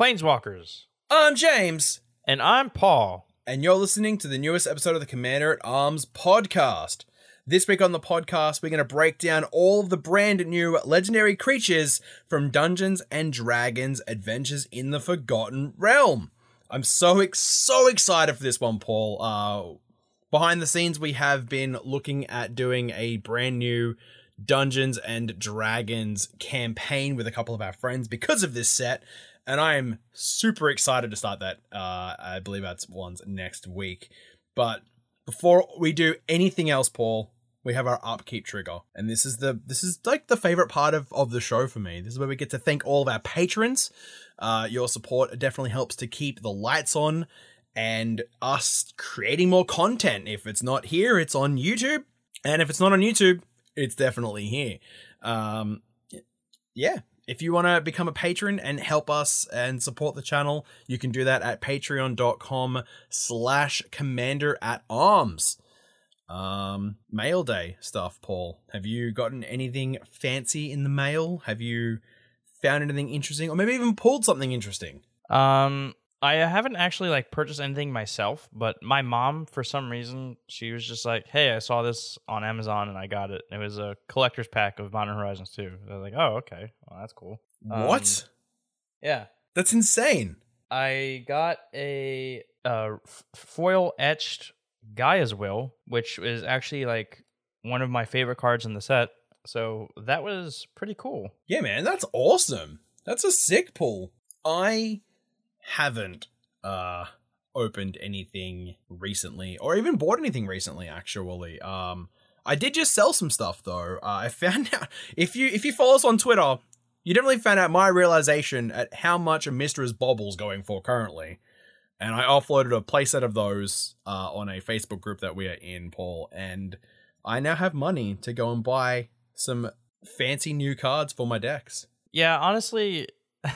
Planeswalkers. I'm James, And I'm Paul. and you're listening to the newest episode of the Commander at Arms podcast. This week on the podcast, we're going to break down all of the brand new legendary creatures from Dungeons and Dragons Adventures in the Forgotten Realm. I'm so ex- so excited for this one, Paul. Uh, behind the scenes, we have been looking at doing a brand new Dungeons and Dragons campaign with a couple of our friends because of this set, and I am super excited to start that. Uh, I believe that's one's next week. But before we do anything else, Paul, we have our upkeep trigger, and this is the this is like the favorite part of of the show for me. This is where we get to thank all of our patrons. Uh, your support definitely helps to keep the lights on and us creating more content. If it's not here, it's on YouTube, and if it's not on YouTube, it's definitely here. Um, yeah. If you want to become a patron and help us and support the channel, you can do that at patreon.com slash commander at arms. Um, mail day stuff, Paul. Have you gotten anything fancy in the mail? Have you found anything interesting or maybe even pulled something interesting? Um, I haven't actually like purchased anything myself, but my mom, for some reason, she was just like, "Hey, I saw this on Amazon and I got it. It was a collector's pack of Modern Horizons 2." I was like, "Oh, okay, well, that's cool." what? Um, Yeah, That's insane. I got a uh, foil etched Gaia's Will, which is actually like one of my favorite cards in the set. So that was pretty cool. Yeah, man, that's awesome. That's a sick pull. I haven't uh opened anything recently or even bought anything recently actually. Um I did just sell some stuff though. Uh, I found out if you if you follow us on Twitter, you definitely found out my realization at how much a Mishra's Bauble's going for currently. And I offloaded a playset of those uh, on a Facebook group that we are in, Paul, and I now have money to go and buy some fancy new cards for my decks. Yeah, honestly,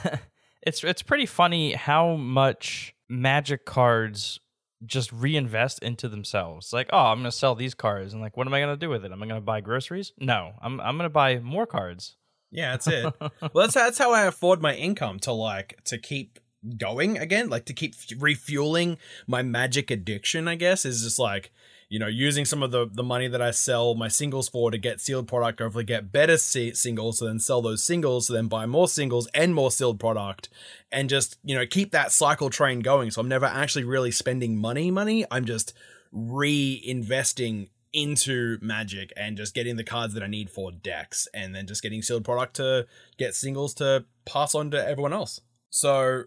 it's it's pretty funny how much magic cards just reinvest into themselves. Like, oh, I'm gonna sell these cards, and like, what am I gonna do with it? Am I gonna buy groceries? No, I'm I'm gonna buy more cards. Yeah, that's it. well, that's that's how I afford my income to like to keep going again, like to keep refueling my magic addiction. I guess is just like you know using some of the the money that I sell my singles for to get sealed product, hopefully get better se- singles, so then sell those singles, so then buy more singles and more sealed product, and just you know keep that cycle train going. So I'm never actually really spending money, money. I'm just reinvesting into magic and just getting the cards that I need for decks and then just getting sealed product to get singles to pass on to everyone else. So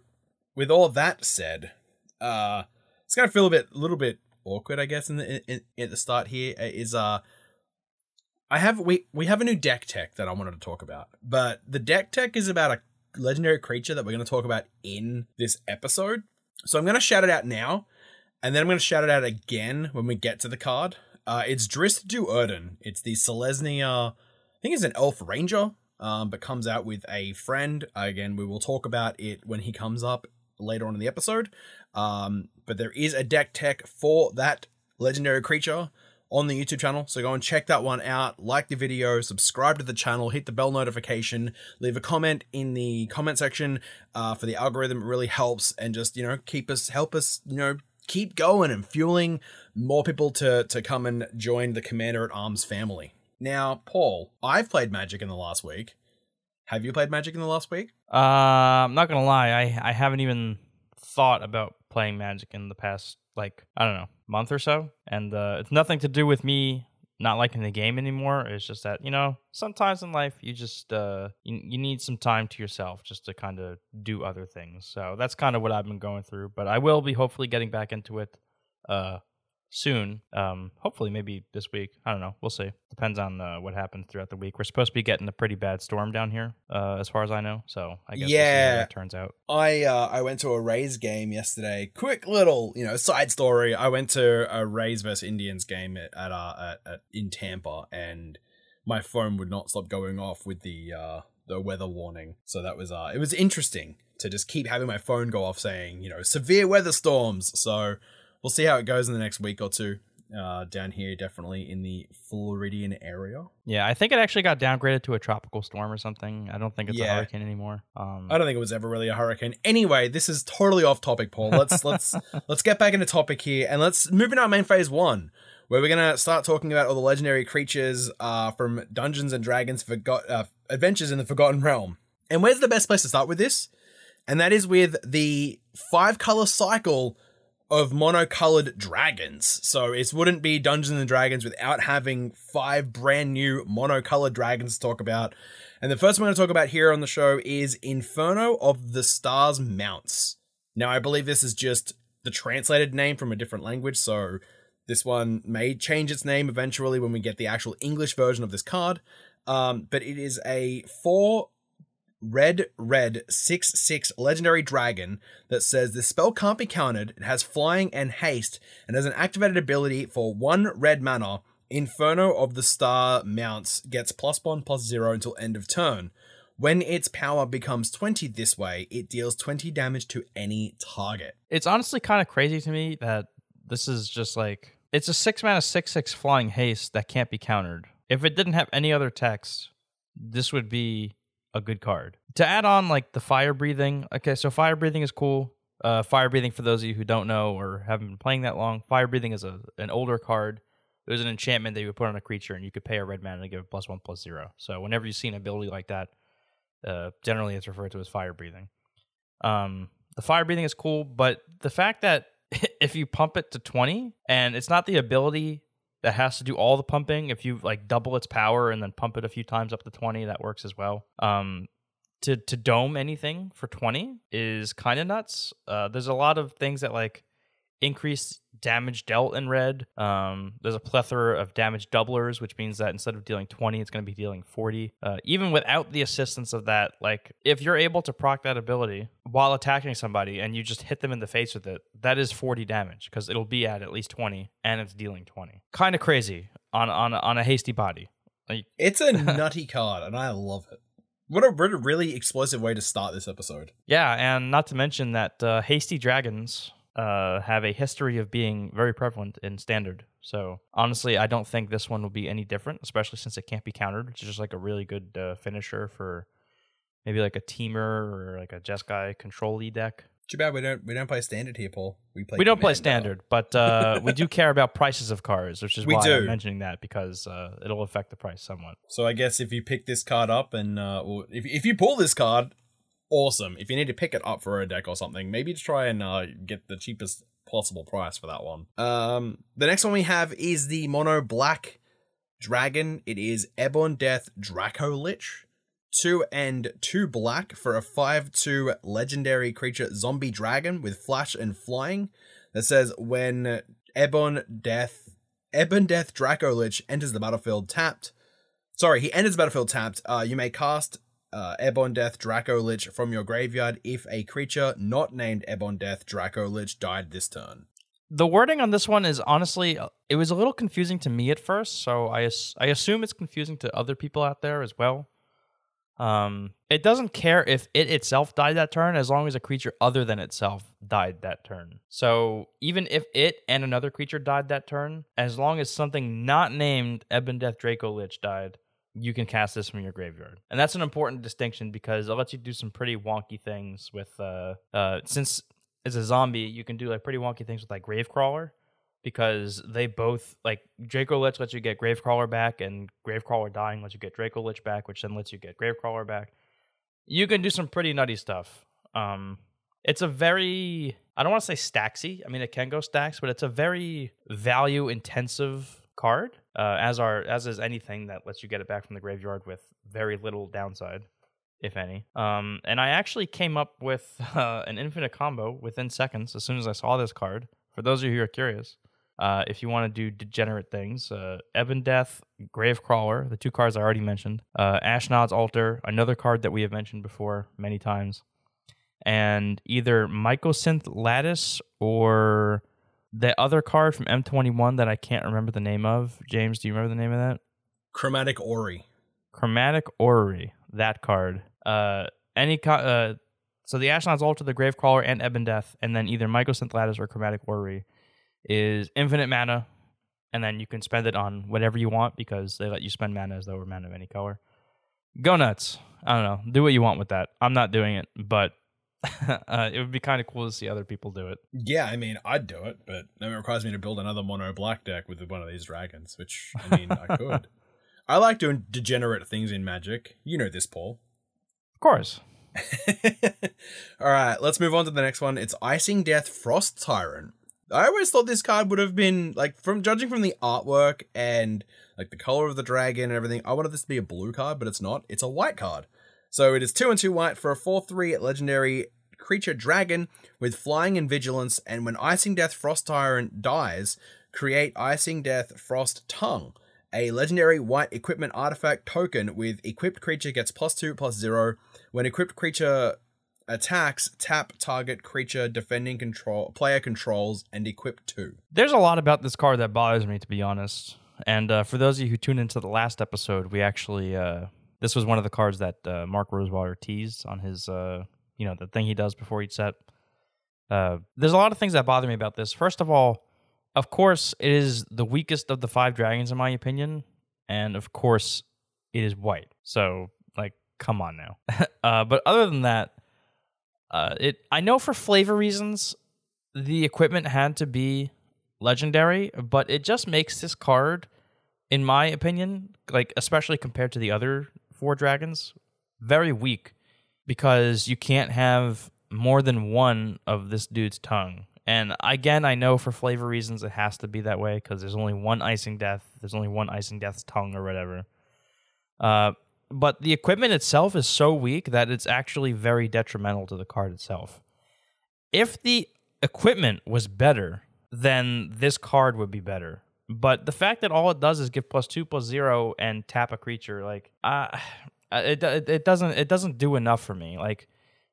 with all that said, uh it's gonna feel a bit a little bit awkward, I guess, in the in, at the start here is uh, uh I have we we have a new deck tech that I wanted to talk about. But the deck tech is about a legendary creature that we're gonna talk about in this episode. So I'm gonna shout it out now, and then I'm gonna shout it out again when we get to the card. Uh, it's Drizzt Do'Urden. It's the Selesnya. I think it's an elf ranger, um, but comes out with a friend. Again, we will talk about it when he comes up later on in the episode. Um, but there is a deck tech for that legendary creature on the YouTube channel. So go and check that one out. Like the video, subscribe to the channel, hit the bell notification, leave a comment in the comment section uh, for the algorithm. It really helps and just, you know, keep us, help us, you know, keep going and fueling more people to to come and join the Commander at Arms family. Now, Paul, I've played Magic in the last week. Have you played Magic in the last week? Uh, I'm not gonna lie, I I haven't even thought about playing Magic in the past like I don't know month or so, and uh, it's nothing to do with me not liking the game anymore. It's just that you know sometimes in life you just uh you, you need some time to yourself just to kind of do other things. So that's kind of what I've been going through. But I will be hopefully getting back into it uh soon. Um, hopefully maybe this week. I don't know. We'll see. Depends on uh, what happens throughout the week. We're supposed to be getting a pretty bad storm down here, uh, as far as I know. So I guess we'll Yeah. turns out. I uh, I went to a Rays game yesterday. Quick little you know side story. I went to a Rays versus Indians game at at, uh, at, at in Tampa, and my phone would not stop going off with the uh, the weather warning. So that was uh, it was interesting to just keep having my phone go off saying you know severe weather storms. So we'll see how it goes in the next week or two. uh, down here, definitely in the Floridian area. Yeah, I think it actually got downgraded to a tropical storm or something. I don't think it's a hurricane anymore. Um, I don't think it was ever really a hurricane. Anyway, this is totally off topic, Paul. Let's let's let's get back into topic here and let's move into our main phase one, where we're gonna start talking about all the legendary creatures uh, from Dungeons and Dragons Forgot uh, Adventures in the Forgotten Realm. And where's the best place to start with this? And that is with the five color cycle of monocolored dragons. So it wouldn't be Dungeons and Dragons without having five brand new monocolored dragons to talk about. And the first one I'm going to talk about here on the show is Inferno of the Stars Mounts. Now, I believe this is just the translated name from a different language, so this one may change its name eventually when we get the actual English version of this card. Um, but it is a four red, red, 6 6 legendary dragon that says the spell can't be countered, it has flying and haste, and has an activated ability for one red mana. Inferno of the Star mounts gets plus one plus zero until end of turn. When its power becomes 20 this way, it deals 20 damage to any target. it's honestly kind of crazy to me that this is just like it's a six mana six six flying haste that can't be countered. If it didn't have any other text, this would be a good card. To add on like the fire breathing, okay, so fire breathing is cool. Uh, fire breathing, for those of you who don't know or haven't been playing that long, fire breathing is a an older card. It was an enchantment that you would put on a creature, and you could pay a red mana to give it plus one plus zero. So whenever you see an ability like that, uh, generally it's referred to as fire breathing. Um, the fire breathing is cool, but the fact that if you pump it to 20 and it's not the ability that has to do all the pumping, if you like double its power and then pump it a few times up to 20, that works as well. Um, to to dome anything for 20 is kind of nuts. Uh, there's a lot of things that like increase damage dealt in red. Um, there's a plethora of damage doublers, which means that instead of dealing 20, it's going to be dealing 40. Uh, even without the assistance of that, like if you're able to proc that ability while attacking somebody and you just hit them in the face with it, that is 40 damage because it'll be at at least 20 and it's dealing 20. Kind of crazy on on on a hasty body. Like It's a nutty card, and I love it. What a, what a really explosive way to start this episode. Yeah, and not to mention that uh, hasty dragons uh, have a history of being very prevalent in standard. So honestly, I don't think this one will be any different, especially since it can't be countered. It's just like a really good uh, finisher for maybe like a Temur or like a Jeskai control deck. Too bad we don't we don't play standard here, Paul. We play we don't play standard, but uh, we do care about prices of cards, which is We why do. I'm mentioning that because uh, it'll affect the price somewhat. So I guess if you pick this card up and uh, if if you pull this card, awesome. If you need to pick it up for a deck or something, maybe to try and uh, get the cheapest possible price for that one. Um, the next one we have is the mono black dragon. It is Ebon Death Draco Lich. Two and two black for a 5 2 legendary creature zombie dragon with flash and flying that says when Ebon Death Ebon Death Draco Lich enters the battlefield tapped. Sorry, he enters the battlefield tapped. Uh, you may cast uh, Ebon Death Draco Lich from your graveyard if a creature not named Ebon Death Draco Lich died this turn. The wording on this one is honestly, uh, it was a little confusing to me at first, so I I assume it's confusing to other people out there as well. Um, it doesn't care if it itself died that turn as long as a creature other than itself died that turn. So even if it and another creature died that turn, as long as something not named Ebon Death Draco Lich died, you can cast this from your graveyard. And that's an important distinction because it lets you do some pretty wonky things with uh uh since it's a zombie, you can do like pretty wonky things with like Gravecrawler because they both like Draco Lich lets you get Gravecrawler back, and Gravecrawler dying lets you get Draco Lich back, which then lets you get Gravecrawler back. You can do some pretty nutty stuff. Um, it's a very I don't want to say stacksy. I mean, it can go stacks, but it's a very value intensive card. Uh, as are as is anything that lets you get it back from the graveyard with very little downside, if any. Um, and I actually came up with uh, an infinite combo within seconds as soon as I saw this card. For those of you who are curious, uh, if you want to do degenerate things, uh, Ebon Death, Gravecrawler, the two cards I already mentioned, uh, Ashnod's Altar, another card that we have mentioned before many times, and either Mycosynth Lattice or the other card from M21 that I can't remember the name of. James, do you remember the name of that? Chromatic Orrery. Chromatic Orrery, that card. Uh, any co- uh, so the Ashnod's Altar, the Gravecrawler, and Ebon Death, and then either Mycosynth Lattice or Chromatic Orrery is infinite mana. and then you can spend it on whatever you want because they let you spend mana as though it were mana of any color. Go nuts! I don't know. Do what you want with that. I'm not doing it, but uh, it would be kind of cool to see other people do it. Yeah, I mean, I'd do it, but it requires me to build another mono black deck with one of these dragons, which I mean, I could. I like doing degenerate things in Magic. You know this, Paul. Of course. All right, let's move on to the next one. It's Icing Death Frost Tyrant. I always thought this card would have been like from judging from the artwork and like the color of the dragon and everything. I wanted this to be a blue card, but it's not. It's a white card. So it is two and two white for a four three legendary creature dragon with flying and vigilance. And when Icing Death Frost Tyrant dies, create Icing Death Frost Tongue, a legendary white equipment artifact token with equipped creature gets plus two plus zero. When equipped creature attacks, tap target creature defending control player controls and equip two. There's a lot about this card that bothers me, to be honest. And uh, for those of you who tuned into the last episode, we actually uh, this was one of the cards that uh, Mark Rosewater teased on his, uh, you know, the thing he does before each set. Uh, there's a lot of things that bother me about this. First of all, of course, it is the weakest of the five dragons, in my opinion, and of course, it is white. So, like, come on now. uh, but other than that, uh, it I know for flavor reasons, the equipment had to be legendary, but it just makes this card, in my opinion, like especially compared to the other four dragons, very weak because you can't have more than one of this dude's tongue. And again, I know for flavor reasons it has to be that way because there's only one icing death. There's only one icing death's tongue or whatever. Uh, but the equipment itself is so weak that it's actually very detrimental to the card itself. If the equipment was better, then this card would be better. But the fact that all it does is give plus two plus zero and tap a creature, like uh, it, it it doesn't it doesn't do enough for me. Like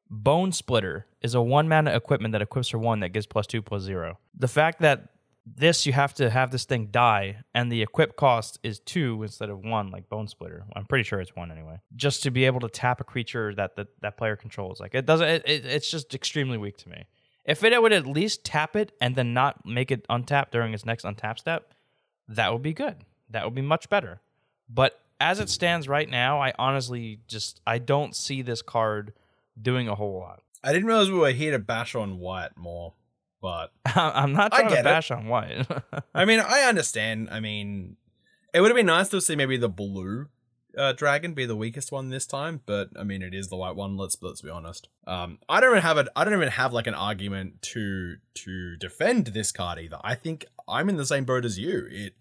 Bone Splitter is a one mana equipment that equips for one that gives plus two plus zero. The fact that this you have to have this thing die and the equip cost is two instead of one like bone splitter i'm pretty sure it's one anyway just to be able to tap a creature that that, that player controls like it doesn't it, it, it's just extremely weak to me if it would at least tap it and then not make it untap during its next untap step that would be good that would be much better but as it stands right now i honestly just i don't see this card doing a whole lot I didn't realize we were here to bash on white more, but i'm not I trying to get it. bash on white I mean, I understand. I mean, it would have been nice to see maybe the blue uh, dragon be the weakest one this time, but I mean, it is the white one. Let's let's be honest. Um, I don't even have a I don't even have like an argument to to defend this card either. I think I'm in the same boat as you. It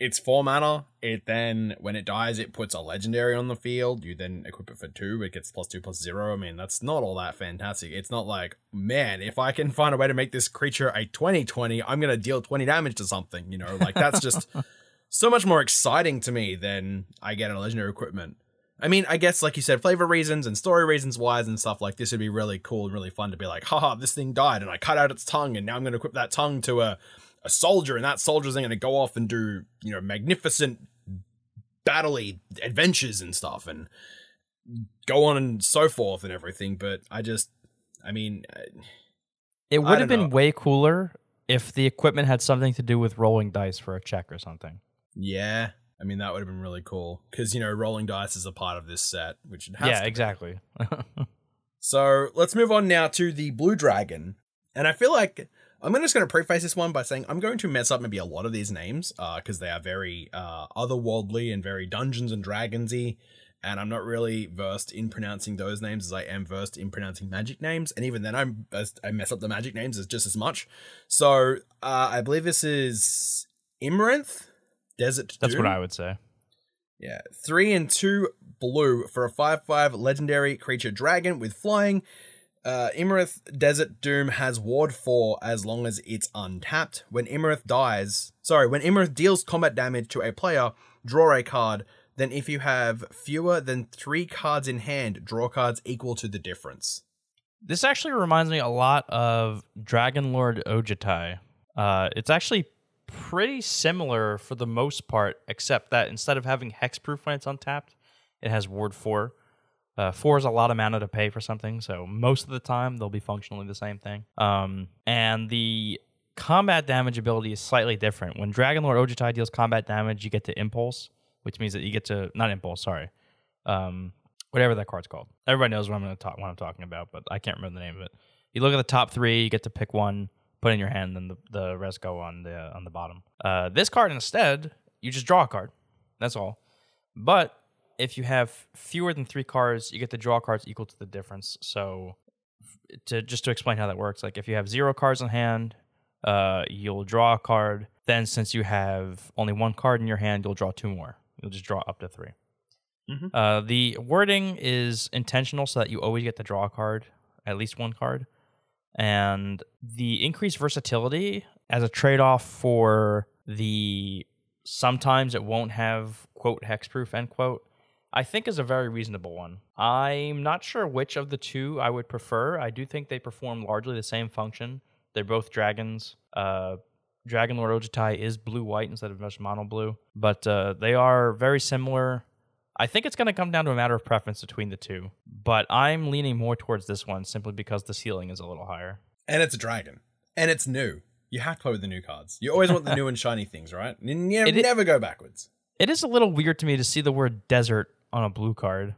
it's four mana. It then when it dies, it puts a legendary on the field. You then equip it for two. It gets plus two plus zero. I mean, that's not all that fantastic. It's not like man, if I can find a way to make this creature a 20-20, I'm gonna deal 20 damage to something. You know, like that's just so much more exciting to me than I get a legendary equipment. I mean, I guess like you said, flavor reasons and story reasons wise and stuff like this would be really cool and really fun to be like, haha, this thing died and I cut out its tongue and now I'm gonna equip that tongue to a a soldier and that soldier's then gonna go off and do, you know, magnificent battley adventures and stuff and go on and so forth and everything. But I just I mean uh, It would have been know. way cooler if the equipment had something to do with rolling dice for a check or something. yeah. I mean that would have been really cool. Because, you know, rolling dice is a part of this set, which it has yeah, to be. exactly. So let's move on now to the Blue Dragon. And I feel like I'm just going to preface this one by saying I'm going to mess up maybe a lot of these names because they are very uh, otherworldly and very Dungeons and Dragonsy. And I'm not really versed in pronouncing those names as I am versed in pronouncing magic names. And even then, I'm I mess up the magic names as just as much. So uh, I believe this is Imrinth Desert. That's Doom? what I would say. Yeah, three and two blue for a five-five legendary creature dragon with flying. Uh, Desert Doom has Ward four as long as it's untapped. When Imarith dies, sorry, when Imarith deals combat damage to a player, draw a card. Then, if you have fewer than three cards in hand, draw cards equal to the difference. This actually reminds me a lot of Dragon Lord Ojutai. Uh, it's actually pretty similar for the most part, except that instead of having hexproof when it's untapped, it has Ward 4. Uh, 4 is a lot of mana to pay for something, so most of the time they'll be functionally the same thing. Um, and the combat damage ability is slightly different. When Dragon Lord Ojutai deals combat damage, you get to impulse, which means that you get to not impulse, sorry, um, whatever that card's called. Everybody knows what I'm going to talk what I'm talking about, but I can't remember the name of it. You look at the top three, you get to pick one, put in your hand, then the, the rest go on the on the bottom. Uh, this card instead, you just draw a card. That's all. But if you have fewer than three cards, you get to draw cards equal to the difference. So, to just to explain how that works, like if you have zero cards in hand, uh, you'll draw a card. Then, since you have only one card in your hand, you'll draw two more. You'll just draw up to 3 Mhm. Uh, the wording is intentional so that you always get to draw a card, at least one card. And the increased versatility as a trade off for the sometimes it won't have quote hexproof end quote i think is a very reasonable one i'm not sure which of the two i would prefer i do think they perform largely the same function they're both dragons uh dragon lord ojutai is blue white instead of just mono blue but uh, they are very similar i think it's going to come down to a matter of preference between the two but i'm leaning more towards this one simply because the ceiling is a little higher And it's a dragon. And it's new. You have to play with the new cards. You always want the new and shiny things, right? You never, It never go backwards. it is a little weird to me to see the word desert on a blue card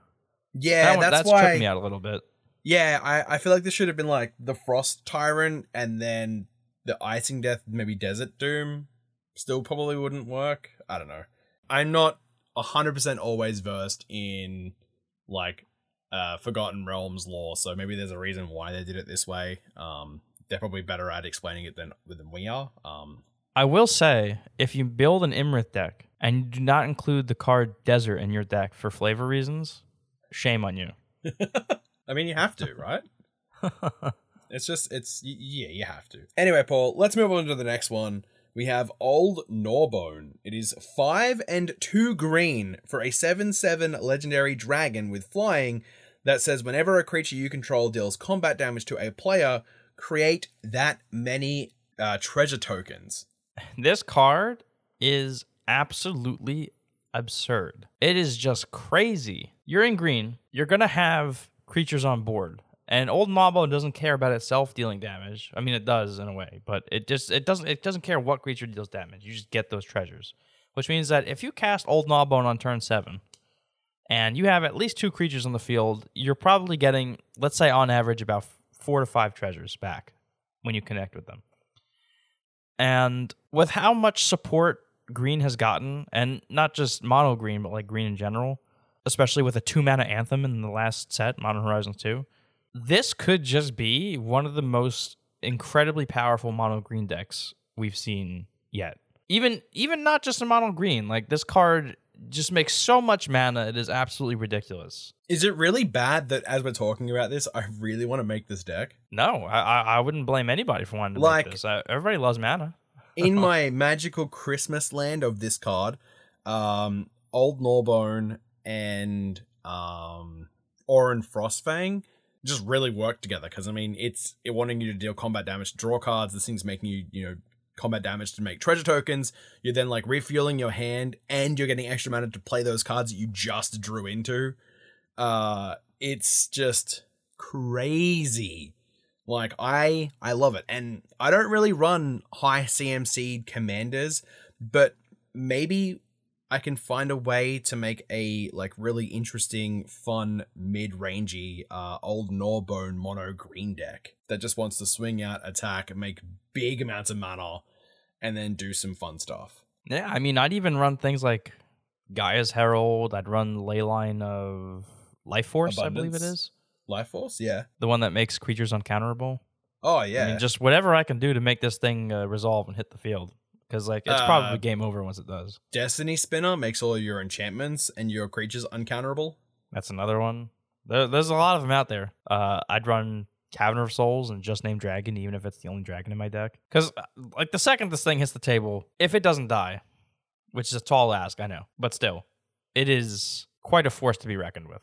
Yeah, that one, that's, that's why. tripped me out a little bit Yeah, I, I feel like this should have been like the Frost Tyrant and then the Icing Death, maybe Desert Doom. Still probably wouldn't work. I don't know. I'm not 100% always versed in like uh Forgotten Realms lore, so maybe there's a reason why they did it this way. Um they're probably better at explaining it than than we are. Um I will say, if you build an Iymrith deck and you do not include the card Desert in your deck for flavor reasons, shame on you. I mean, you have to, right? It's just, it's, yeah, you have to. Anyway, Paul, let's move on to the next one. We have Old Gnawbone. It is 5 and 2 green for a 7 7 legendary dragon with flying that says whenever a creature you control deals combat damage to a player, create that many uh, treasure tokens. This card is absolutely absurd. It is just crazy. You're in green, you're going to have creatures on board. And old Mabo doesn't care about itself dealing damage. I mean, it does in a way, but it just it doesn't it doesn't care what creature deals damage. You just get those treasures, which means that if you cast Old Gnawbone on turn seven, and you have at least two creatures on the field, you're probably getting, let's say, on average, about four to five treasures back when you connect with them. And with how much support green has gotten, and not just mono green, but like green in general, especially with a two mana anthem in the last set, Modern Horizons 2, this could just be one of the most incredibly powerful mono green decks we've seen yet. Even even not just a mono green, like this card just makes so much mana, it is absolutely ridiculous. Is it really bad that as we're talking about this, I really want to make this deck? No, I I, wouldn't blame anybody for wanting to Like- make this. I, everybody loves mana. in my magical Christmas land of this card, um, Old Gnawbone and um, Ohran Frostfang just really work together because I mean it's it wanting you to deal combat damage, draw cards. This thing's making you you know combat damage to make treasure tokens. You're then like refueling your hand, and you're getting extra mana to play those cards that you just drew into. Uh, it's just crazy. Like I I love it. And I don't really run high CMC commanders, but maybe I can find a way to make a like really interesting, fun, mid-rangey uh old Gnawbone mono green deck that just wants to swing out, attack, make big amounts of mana and then do some fun stuff. Yeah, I mean, I'd even run things like Gaea's Herald. I'd run Leyline of Life Force, I believe it is. Life Force, yeah. The one that makes creatures uncounterable. Oh yeah. I mean, just whatever I can do to make this thing uh, resolve and hit the field. Because, like, it's Uh, probably game over once it does. Destiny Spinner makes all your enchantments and your creatures uncounterable. That's another one. There, there's a lot of them out there. Uh, I'd run Cavern of Souls and just name Dragon, even if it's the only dragon in my deck. Because, like, the second this thing hits the table, if it doesn't die, which is a tall ask, I know, but still, it is quite a force to be reckoned with.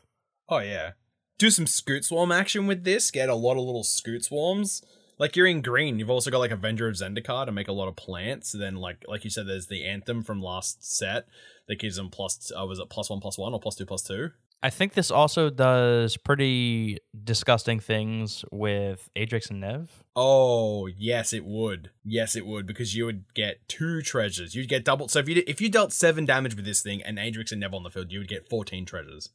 Oh yeah. Do some Scute Swarm action with this. Get a lot of little Scute Swarms. Like you're in green, you've also got like Avenger of Zendikar to make a lot of plants. Then like like you said, there's the anthem from last set that gives them plus uh, was it plus one plus one or plus two plus two? I think this also does pretty disgusting things with Adrix and Nev. Oh yes, it would. Yes, it would because you would get two treasures. You'd get double. So if you if you dealt seven damage with this thing and Adrix and Nev on the field, you would get fourteen treasures.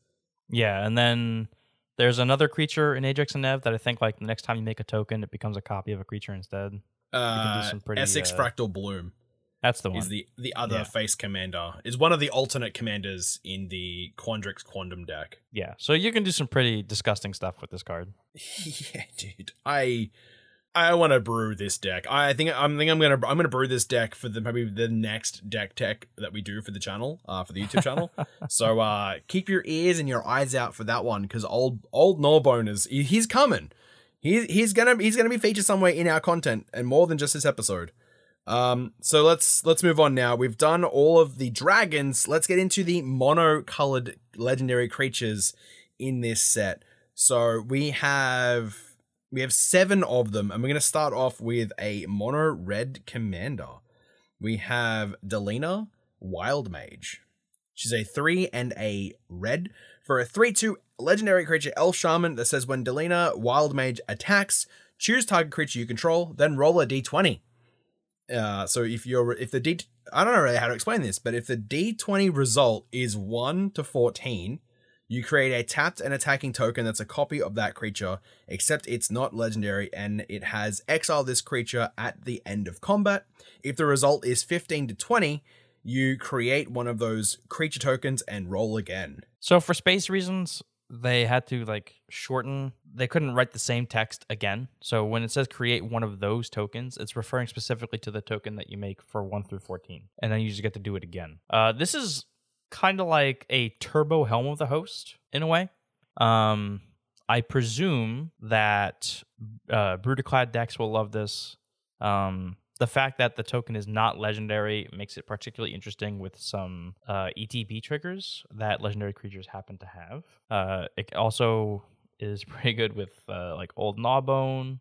Yeah, and then there's another creature in Adrix and Nev that I think like the next time you make a token, it becomes a copy of a creature instead. Uh, some pretty, Esix uh, Fractal Bloom That's the one. is the the other Yeah. face commander. Is one of the alternate commanders in the Quandrix Quantum deck. yeah, so you can do some pretty disgusting stuff with this card. yeah, dude. I I want to brew this deck. I think I'm think I'm gonna I'm gonna brew this deck for the maybe the next deck tech that we do for the channel, uh, for the YouTube channel. so uh, keep your ears and your eyes out for that one because old old Gnawbone is he- he's coming. He's he's gonna he's gonna be featured somewhere in our content and more than just this episode. Um, so let's let's move on now. We've done all of the dragons. Let's get into the mono-colored legendary creatures in this set. So we have we have seven of them, and we're gonna start off with a mono red commander. We have Delina Wild Mage. She's a three and a red for a three-two legendary creature Elf Shaman that says when Delina Wild Mage attacks, choose target creature you control, then roll a d20. Uh, so if you're if the d I don't know really how to explain this, but if the d20 result is one to fourteen, you create a tapped and attacking token that's a copy of that creature, except it's not legendary and it has exile this creature at the end of combat. If the result is 15 to 20, you create one of those creature tokens and roll again. So for space reasons, they had to like shorten. They couldn't write the same text again. So when it says create one of those tokens, it's referring specifically to the token that you make for one through fourteen, and then you just get to do it again. Uh, this is kind of like a turbo helm of the host in a way. Um, I presume that uh, Brudiclad decks will love this. Um, the fact that the token is not legendary makes it particularly interesting with some uh, ETB triggers that legendary creatures happen to have. Uh, it also is pretty good with uh, like Old Gnawbone.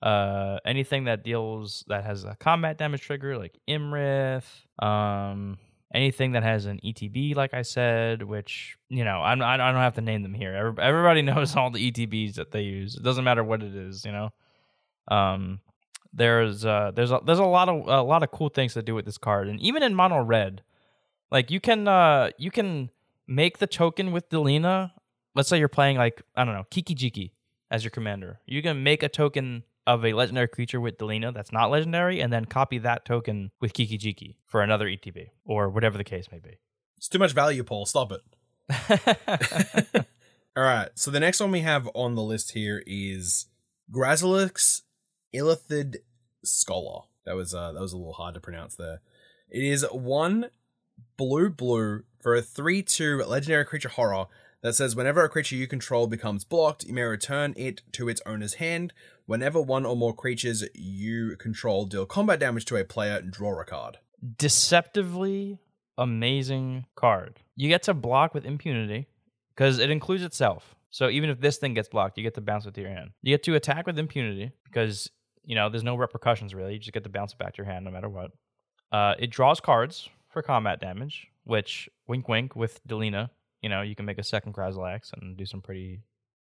Uh, anything that deals that has a combat damage trigger like Iymrith. Um, anything that has an ETB, like I said, which you know I'm, I don't have to name them here. Everybody knows all the ETBs that they use. It doesn't matter what it is, you know. Um, there's uh there's a, there's a lot of a lot of cool things to do with this card, and even in mono red, like you can uh you can make the token with Delina. Let's say you're playing like I don't know Kiki Jiki as your commander. You can make a token of a legendary creature with Delina that's not legendary, and then copy that token with Kiki Jiki for another ETB or whatever the case may be. It's too much value, Paul. Stop it. All right. So the next one we have on the list here is Grazilaxx Illithid Scholar. That was uh that was a little hard to pronounce there. It is one blue blue for a 3-2 legendary creature horror that says whenever a creature you control becomes blocked, you may return it to its owner's hand. Whenever one or more creatures you control deal combat damage to a player, draw a card. deceptively amazing card. You get to block with impunity because it includes itself. So even if this thing gets blocked, you get to bounce it to your hand. You get to attack with impunity because you know there's no repercussions really. You just get to bounce it back to your hand no matter what. Uh, it draws cards for combat damage, which wink wink with Delina. You know you can make a second Grazilaxx and do some pretty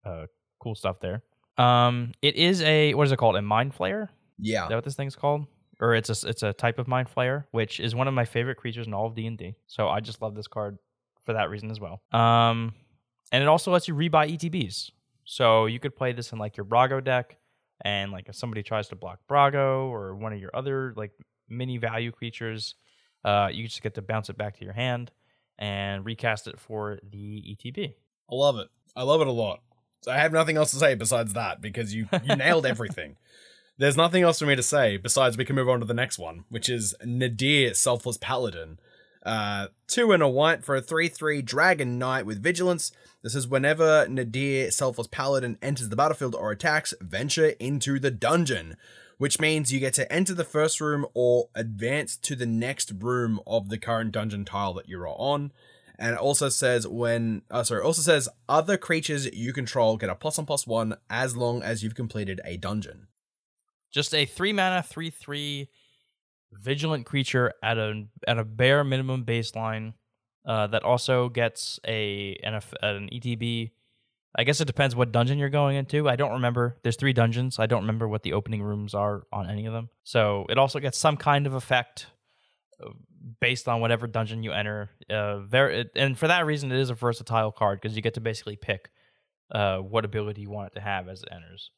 uh, cool stuff there. Um, it is a what is it called? A mind flayer. Yeah. Is that what this thing's called? Or it's a it's a type of mind flayer, which is one of my favorite creatures in all of D and D. So I just love this card for that reason as well. Um, and it also lets you rebuy ETBs. So you could play this in like your Brago deck, and like if somebody tries to block Brago or one of your other like mini value creatures, uh, you just get to bounce it back to your hand and recast it for the ETB. I love it. I love it a lot. So I have nothing else to say besides that because you you nailed everything. There's nothing else for me to say besides we can move on to the next one, which is Nadaar Selfless Paladin. Uh, two and a white for a 3 3 Dragon Knight with Vigilance. This is whenever Nadaar Selfless Paladin enters the battlefield or attacks, venture into the dungeon, which means you get to enter the first room or advance to the next room of the current dungeon tile that you're on. And it also says when, uh, sorry, also says other creatures you control get a plus one plus one as long as you've completed a dungeon. Just a three mana, three three vigilant creature at a at a bare minimum baseline. uh, that also gets a an, an ETB. I guess it depends what dungeon you're going into. I don't remember. There's three dungeons. I don't remember what the opening rooms are on any of them. So it also gets some kind of effect based on whatever dungeon you enter. Uh, very, and for that reason, it is a versatile card because you get to basically pick uh, what ability you want it to have as it enters.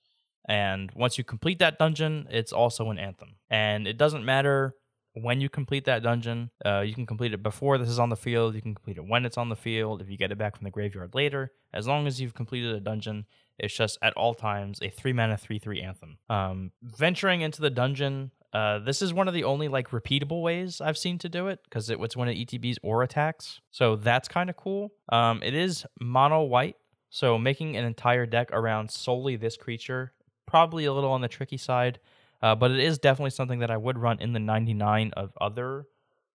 And once you complete that dungeon, it's also an anthem. And it doesn't matter when you complete that dungeon. Uh, you can complete it before this is on the field. You can complete it when it's on the field. If you get it back from the graveyard later, as long as you've completed a dungeon, it's just at all times a three mana three three anthem. Um, venturing into the dungeon. Uh, this is one of the only like repeatable ways I've seen to do it because it, was one of ETBs or attacks, so that's kind of cool. Um, it is mono white, so making an entire deck around solely this creature probably a little on the tricky side. Uh, but it is definitely something that I would run in the 99 of other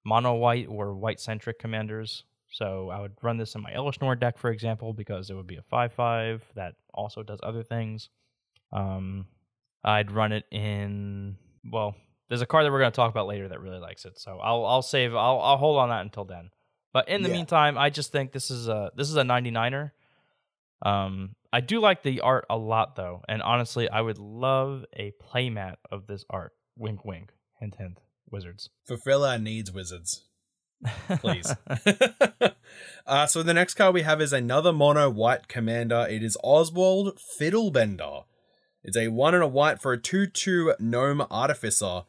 mono white or white centric commanders. So I would run this in my Ellishnor deck, for example, because it would be a 5 5 that also does other things. Um, I'd run it in, well, there's a card that we're going to talk about later that really likes it. So I'll, I'll save, I'll, I'll hold on that until then. But in the Yeah. meantime, I just think this is a this is a 99er. Um, I do like the art a lot though, and honestly, I would love a playmat of this art. Wink, wink, hint, hint. Wizards, Fulfill our needs, wizards. Please. uh, so the next card we have is another mono white commander. It is Oswald Fiddlebender. It's a one and a white for a 2 2 gnome artificer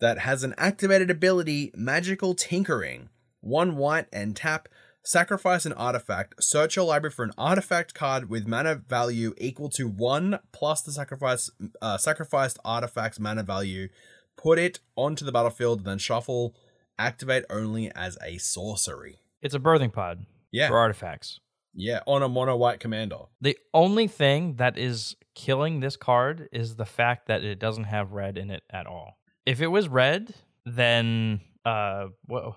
that has an activated ability Magical Tinkering. One white and tap. Sacrifice an artifact. Search your library for an artifact card with mana value equal to one plus the sacrifice uh, sacrificed artifact's mana value. Put it onto the battlefield, then shuffle. Activate only as a sorcery. it's a birthing pod Yeah, for artifacts. Yeah, on a mono white commander. The only thing that is killing this card is the fact that it doesn't have red in it at all. If it was red, then uh, what?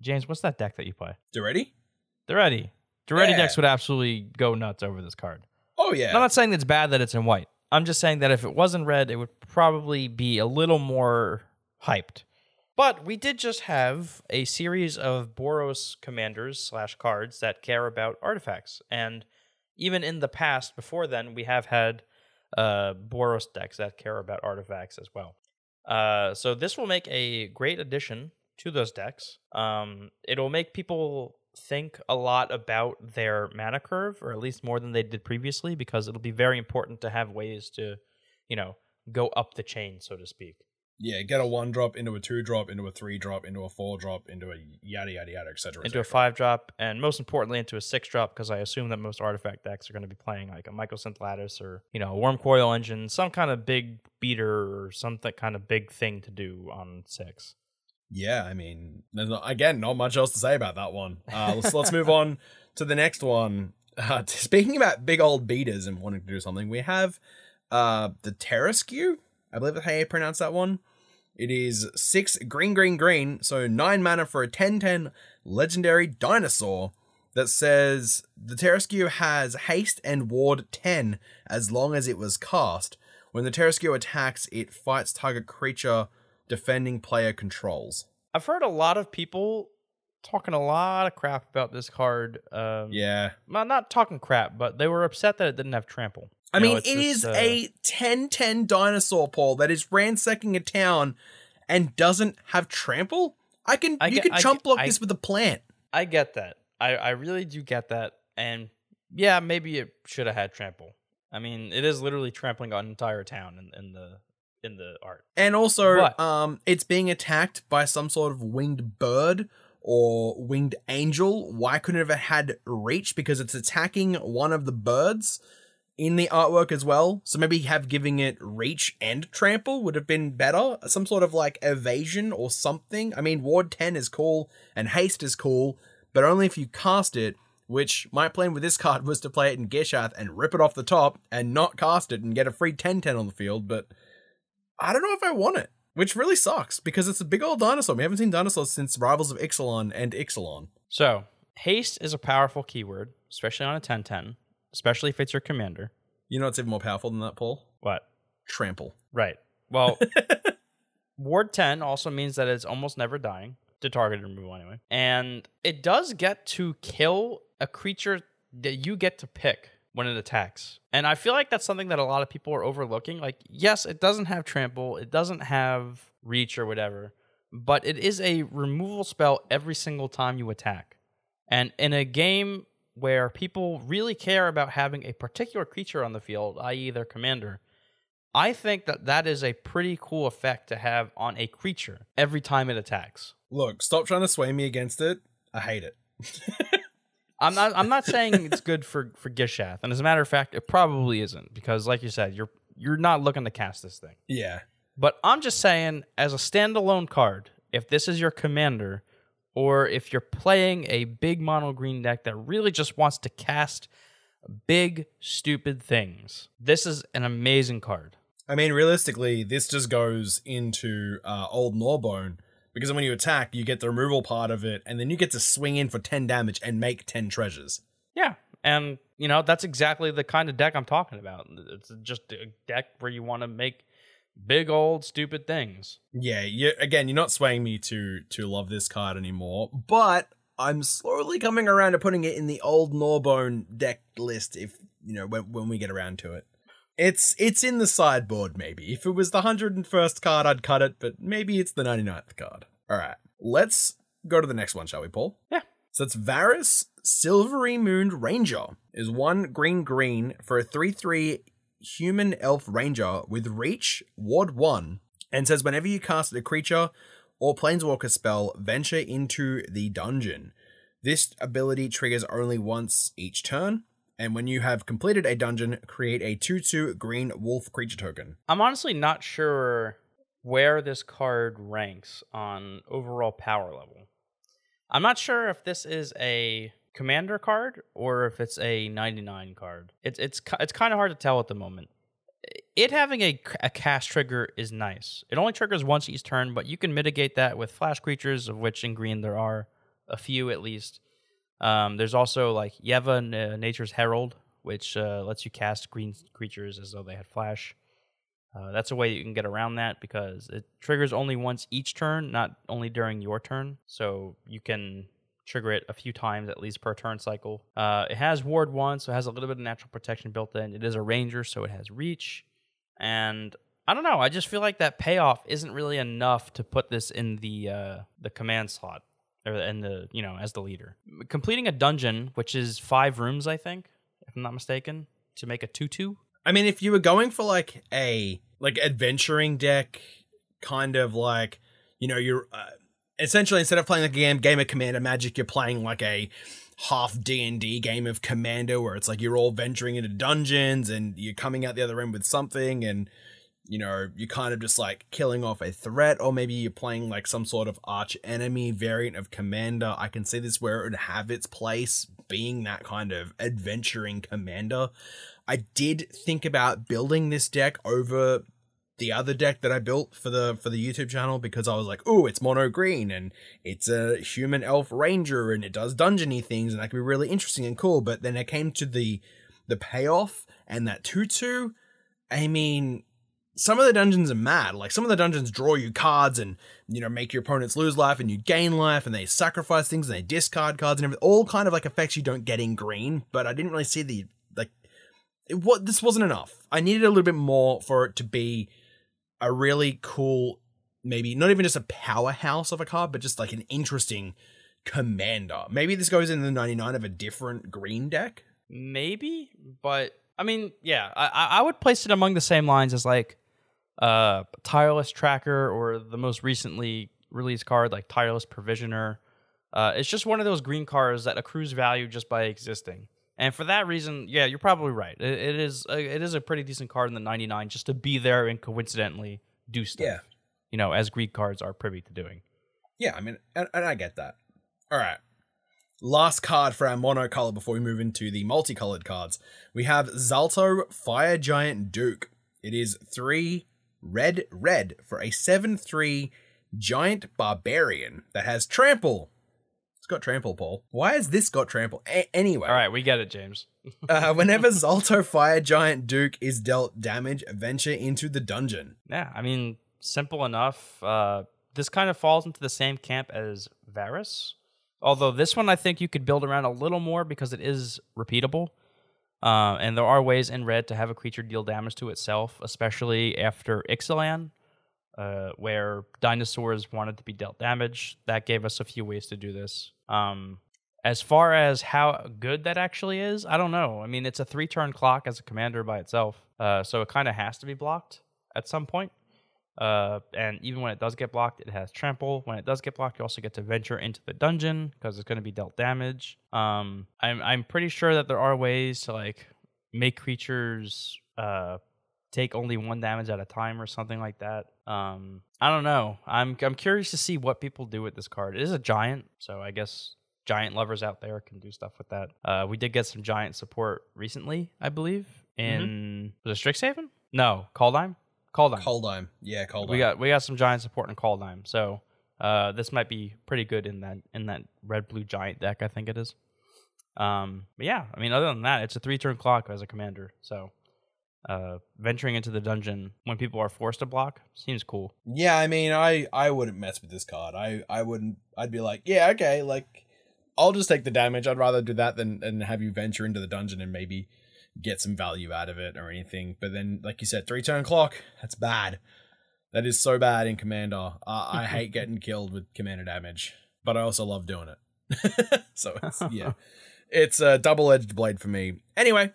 James, what's that deck that you play? Ready? Daretti. Daretti Yeah. decks would absolutely go nuts over this card. Oh yeah. I'm not saying it's bad that it's in white. I'm just saying that if it wasn't red, it would probably be a little more hyped. But we did just have a series of Boros commanders slash cards that care about artifacts, and even in the past, before then, we have had uh, Boros decks that care about artifacts as well. Uh, so this will make a great addition to those decks. Um, it'll make people think a lot about their mana curve, or at least more than they did previously, because it'll be very important to have ways to, you know, go up the chain, so to speak. Yeah, get a one drop into a two drop into a three drop into a four drop into a yada yada yada etc. into a five drop, and most importantly into a six drop, because I assume that most artifact decks are going to be playing like a Mycosynth Lattice or you know a Wurmcoil Engine, some kind of big beater or something kind of big thing to do on six. Yeah, I mean, there's not, again, not much else to say about that one. Uh, let's let's move on to the next one. Uh, speaking about big old beaters and wanting to do something, we have uh, the Tarrasque. I believe that's how you pronounce that one. It is six green, green, green, so nine mana for a 10 10 legendary dinosaur that says the Tarrasque has haste and ward 10 as long as it was cast. When the Tarrasque attacks, it fights target creature defending player controls. I've heard a lot of people talking a lot of crap about this card. Um, Yeah. well, not talking crap, but they were upset that it didn't have trample. I know, mean, it this, is uh, a 10 10 dinosaur, Paul, that is ransacking a town and doesn't have trample. I can I you get- can chump block I- this with a plant. I get that. I, I really do get that. And yeah, maybe it should have had trample. I mean, it is literally trampling on an entire town in, in the in the art. And also, What? um, it's being attacked by some sort of winged bird or winged angel. Why couldn't it have had reach? Because it's attacking one of the birds in the artwork as well. So maybe have giving it reach and trample would have been better. Some sort of like evasion or something. I mean, Ward 10 is cool and haste is cool, but only if you cast it. Which my plan with this card was to play it in Gishath and rip it off the top and not cast it and get a free 10 10 on the field, but I don't know if I want it, which really sucks because it's a big old dinosaur. We haven't seen dinosaurs since Rivals of Ixalan and Ixalan. So haste is a powerful keyword, especially on a 10-10, especially if it's your commander. You know what's even more powerful than that, Paul? What? Trample. Right. Well, Ward 10 also means that it's almost never dying. to targeted removal anyway. And it does get to kill a creature that you get to pick when it attacks. And I feel like that's something that a lot of people are overlooking. Like, yes, it doesn't have trample, it doesn't have reach or whatever, but it is a removal spell every single time you attack. And in a game where people really care about having a particular creature on the field, i.e., their commander, I think that that is a pretty cool effect to have on a creature every time it attacks. Look, stop trying to sway me against it. I hate it. I'm not. I'm not saying it's good for for Gishath, and as a matter of fact, it probably isn't because, like you said, you're you're not looking to cast this thing. Yeah. But I'm just saying, as a standalone card, if this is your commander, or if you're playing a big mono green deck that really just wants to cast big stupid things, this is an amazing card. I mean, realistically, this just goes into uh, Old Gnawbone because when you attack, you get the removal part of it, and then you get to swing in for 10 damage and make 10 treasures. Yeah. And, you know, that's exactly the kind of deck I'm talking about. It's just a deck where you want to make big old stupid things. Yeah, you again, you're not swaying me to to love this card anymore, but I'm slowly coming around to putting it in the old Gnawbone deck list if, you know, when, when we get around to it. It's it's in the sideboard maybe. If it was the 101st card, I'd cut it, but maybe it's the 99th card. All right. Let's go to the next one, shall we, Paul? Yeah. So it's Varus Silvery Mooned Ranger is one green green for a 3 3 human elf ranger with reach, ward 1, and says whenever you cast a creature or planeswalker spell, venture into the dungeon. This ability triggers only once each turn, and when you have completed a dungeon, create a 2 2 green wolf creature token. I'm honestly not sure where this card ranks on overall power level. I'm not sure if this is a commander card or if it's a 99 card. It's it's it's kind of hard to tell at the moment. It having a, a cast trigger is nice. It only triggers once each turn, but you can mitigate that with flash creatures, of which in green there are a few at least. Um, there's also like Yeva, Nature's Herald, which uh, lets you cast green creatures as though they had flash. Uh, that's a way you can get around that because it triggers only once each turn, not only during your turn. So you can trigger it a few times at least per turn cycle. Uh, it has Ward 1, so it has a little bit of natural protection built in. It is a ranger, so it has reach. And I don't know, I just feel like that payoff isn't really enough to put this in the uh, the command slot or in the, you know, as the leader. Completing a dungeon, which is 5 rooms, I think, if I'm not mistaken, to make a 2/2. I mean, if you were going for like a like adventuring deck kind of like, you know, you're uh, essentially instead of playing like a game, game of Commander Magic, you're playing like a half D and D game of Commander, where it's like you're all venturing into dungeons and you're coming out the other end with something, and you know you're kind of just like killing off a threat, or maybe you're playing like some sort of arch enemy variant of Commander. I can see this where it would have its place, being that kind of adventuring Commander. I did think about building this deck over the other deck that I built for the for the YouTube channel because I was like, oh, it's mono green and it's a human elf ranger and it does dungeony things and that could be really interesting and cool. But then it came to the the payoff and that tutu. I mean, some of the dungeons are mad. Like some of the dungeons draw you cards and you know make your opponents lose life and you gain life and they sacrifice things and they discard cards and everything. All kind of like effects you don't get in green. But I didn't really see the like. It, what this wasn't enough. I needed a little bit more for it to be a really cool, maybe not even just a powerhouse of a card, but just like an interesting commander. Maybe this goes in the 99 of a different green deck. Maybe, but I mean, yeah, I, I would place it among the same lines as like uh Tireless Tracker or the most recently released card like Tireless Provisioner. Uh, it's just one of those green cards that accrues value just by existing. And for that reason, yeah, you're probably right. it, it is a, it is a pretty decent card in the 99 just to be there and coincidentally do stuff. Yeah. You know, as Greek cards are privy to doing. Yeah, I mean, and, and I get that. All right. Last card for our monocolor before we move into the multicolored cards. We have Zalto Fire Giant Duke. It is three red, red for a 7 3 giant barbarian that has trample, got trample, Paul. Why has this got trample? A- anyway. All right, we get it, James. uh, whenever Zalto Fire Giant Duke is dealt damage, venture into the dungeon. Yeah, I mean, simple enough. Uh, this kind of falls into the same camp as Varis. Although this one I think you could build around a little more because it is repeatable. Uh, and there are ways in red to have a creature deal damage to itself, especially after Ixalan, uh, where dinosaurs wanted to be dealt damage. That gave us a few ways to do this. Um, as far as how good that actually is, I don't know. I mean, it's a three turn clock as a commander by itself, uh, so it kind of has to be blocked at some point. Uh, and even when it does get blocked, it has trample. When it does get blocked, you also get to venture into the dungeon because it's going to be dealt damage. Um, I'm I'm pretty sure that there are ways to like make creatures uh take only one damage at a time or something like that. Um, I don't know. I'm I'm curious to see what people do with this card. It is a giant, so I guess giant lovers out there can do stuff with that. Uh, we did get some giant support recently, I believe. In was it Strixhaven? No, Kaldheim. Kaldheim. Kaldheim. Yeah, Kaldheim. We got we got some giant support in Kaldheim, so uh, this might be pretty good in that in that red blue giant deck. I think it is. Um, but yeah, I mean, other than that, it's a three turn clock as a commander. So uh, venturing into the dungeon when people are forced to block seems cool. Yeah, I mean, I I wouldn't mess with this card. I I wouldn't. I'd be like, yeah, okay, like I'll just take the damage. I'd rather do that than than have you venture into the dungeon and maybe get some value out of it or anything. But then, like you said, three turn clock. That's bad. That is so bad in Commander. Uh, I hate getting killed with Commander damage, but I also love doing it. so it's, yeah, it's a double edged blade for me. Anyway,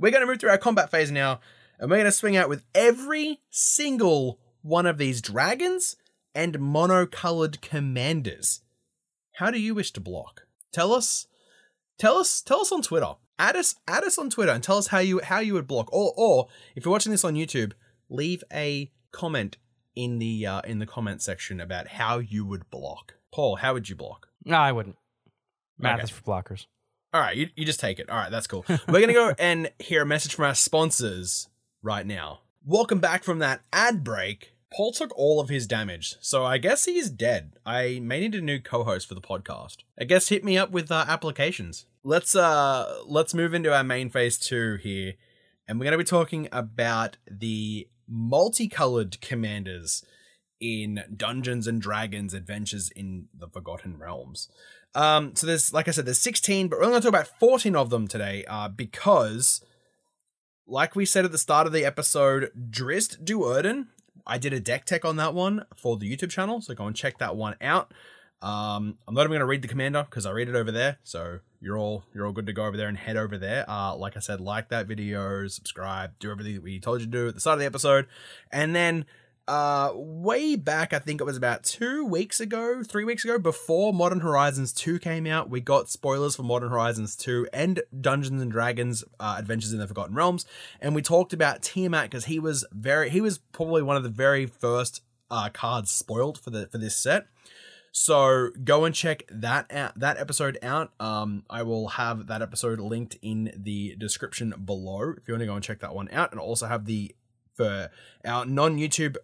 we're going to move through our combat phase now, and we're going to swing out with every single one of these dragons and monocolored commanders. How do you wish to block? Tell us, tell us, tell us on Twitter. Add us, add us on Twitter and tell us how you how you would block. Or or if you're watching this on YouTube, leave a comment in the uh, in the comment section about how you would block. Paul, how would you block? No, I wouldn't. Math Okay. is for blockers. All right, you, you just take it. All right, that's cool. We're going to go and hear a message from our sponsors right now. Welcome back from that ad break. Paul took all of his damage, so I guess he is dead. I may need a new co-host for the podcast. I guess hit me up with uh, applications. Let's uh let's move into our main phase 2 here. And we're going to be talking about the multicolored commanders in Dungeons and Dragons Adventures in the Forgotten Realms. Um, so there's, like I said, there's 16, but we're only going to talk about 14 of them today, uh, because, like we said at the start of the episode, Drizzt Do'Urden, I did a deck tech on that one for the YouTube channel, so go and check that one out. Um, I'm not even going to read the commander because I read it over there, so you're all you're all good to go over there and head over there. Uh, like I said, like that video, subscribe, do everything that we told you to do at the start of the episode, and then uh way back i think it was about two weeks ago three weeks ago before modern horizons 2 came out we got spoilers for modern horizons 2 and dungeons and dragons uh, adventures in the forgotten realms and we talked about tiamat because he was very he was probably one of the very first uh cards spoiled for the for this set so go and check that out, that episode out. Um, I will have that episode linked in the description below if you want to go and check that one out, and also have the for our non-YouTube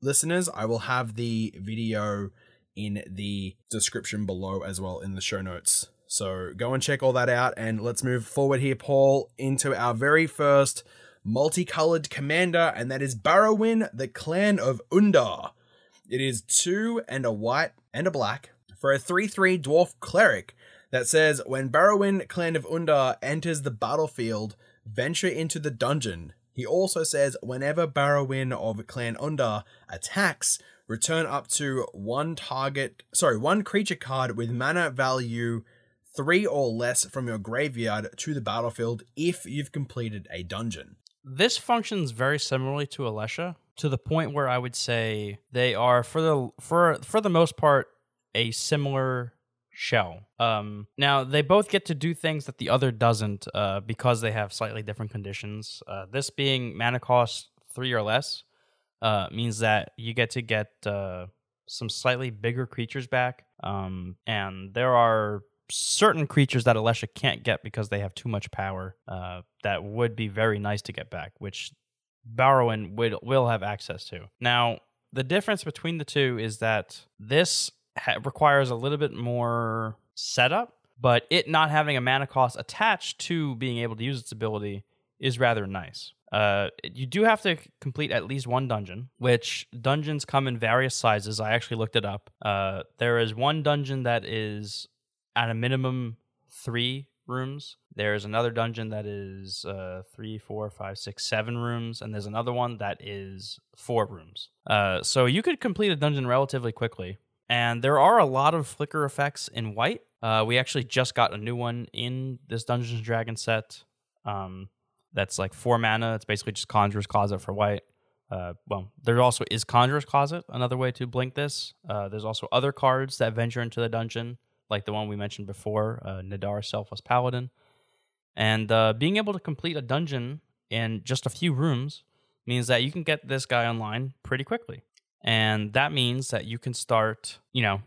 listeners, I will have the video in the description below as well in the show notes. So go and check all that out, and let's move forward here, Paul, into our very first multicolored commander, and that is Barrowin, the clan of Undar. It is two and a white and a black for a 3 3 dwarf cleric that says when Barrowin, clan of Undar, enters the battlefield, venture into the dungeon. He also says whenever Barrowin of Clan Undar attacks, return up to one target, sorry, one creature card with mana value three or less from your graveyard to the battlefield if you've completed a dungeon. This functions very similarly to Alesha, to the point where I would say they are for the for for the most part a similar shell. Um, now they both get to do things that the other doesn't uh, because they have slightly different conditions. Uh, this being mana cost three or less uh, means that you get to get uh, some slightly bigger creatures back, um, and there are certain creatures that Alesha can't get because they have too much power. Uh, that would be very nice to get back, which Barrowin will will have access to. Now, the difference between the two is that this ha- requires a little bit more setup, but it not having a mana cost attached to being able to use its ability is rather nice. Uh, you do have to complete at least one dungeon, which dungeons come in various sizes. I actually looked it up. Uh, there is one dungeon that is at a minimum three rooms. There's another dungeon that is uh, three, four, five, six, seven rooms, and there's another one that is four rooms. Uh, so you could complete a dungeon relatively quickly. And there are a lot of flicker effects in white. Uh, we actually just got a new one in this Dungeons and Dragons set. Um, that's like four mana. It's basically just Conjurer's Closet for white. Uh, well, there also is Conjurer's Closet, another way to blink this. Uh, there's also other cards that venture into the dungeon, like the one we mentioned before, uh, Nadaar Selfless Paladin. And uh, being able to complete a dungeon in just a few rooms means that you can get this guy online pretty quickly. And that means that you can start, you know,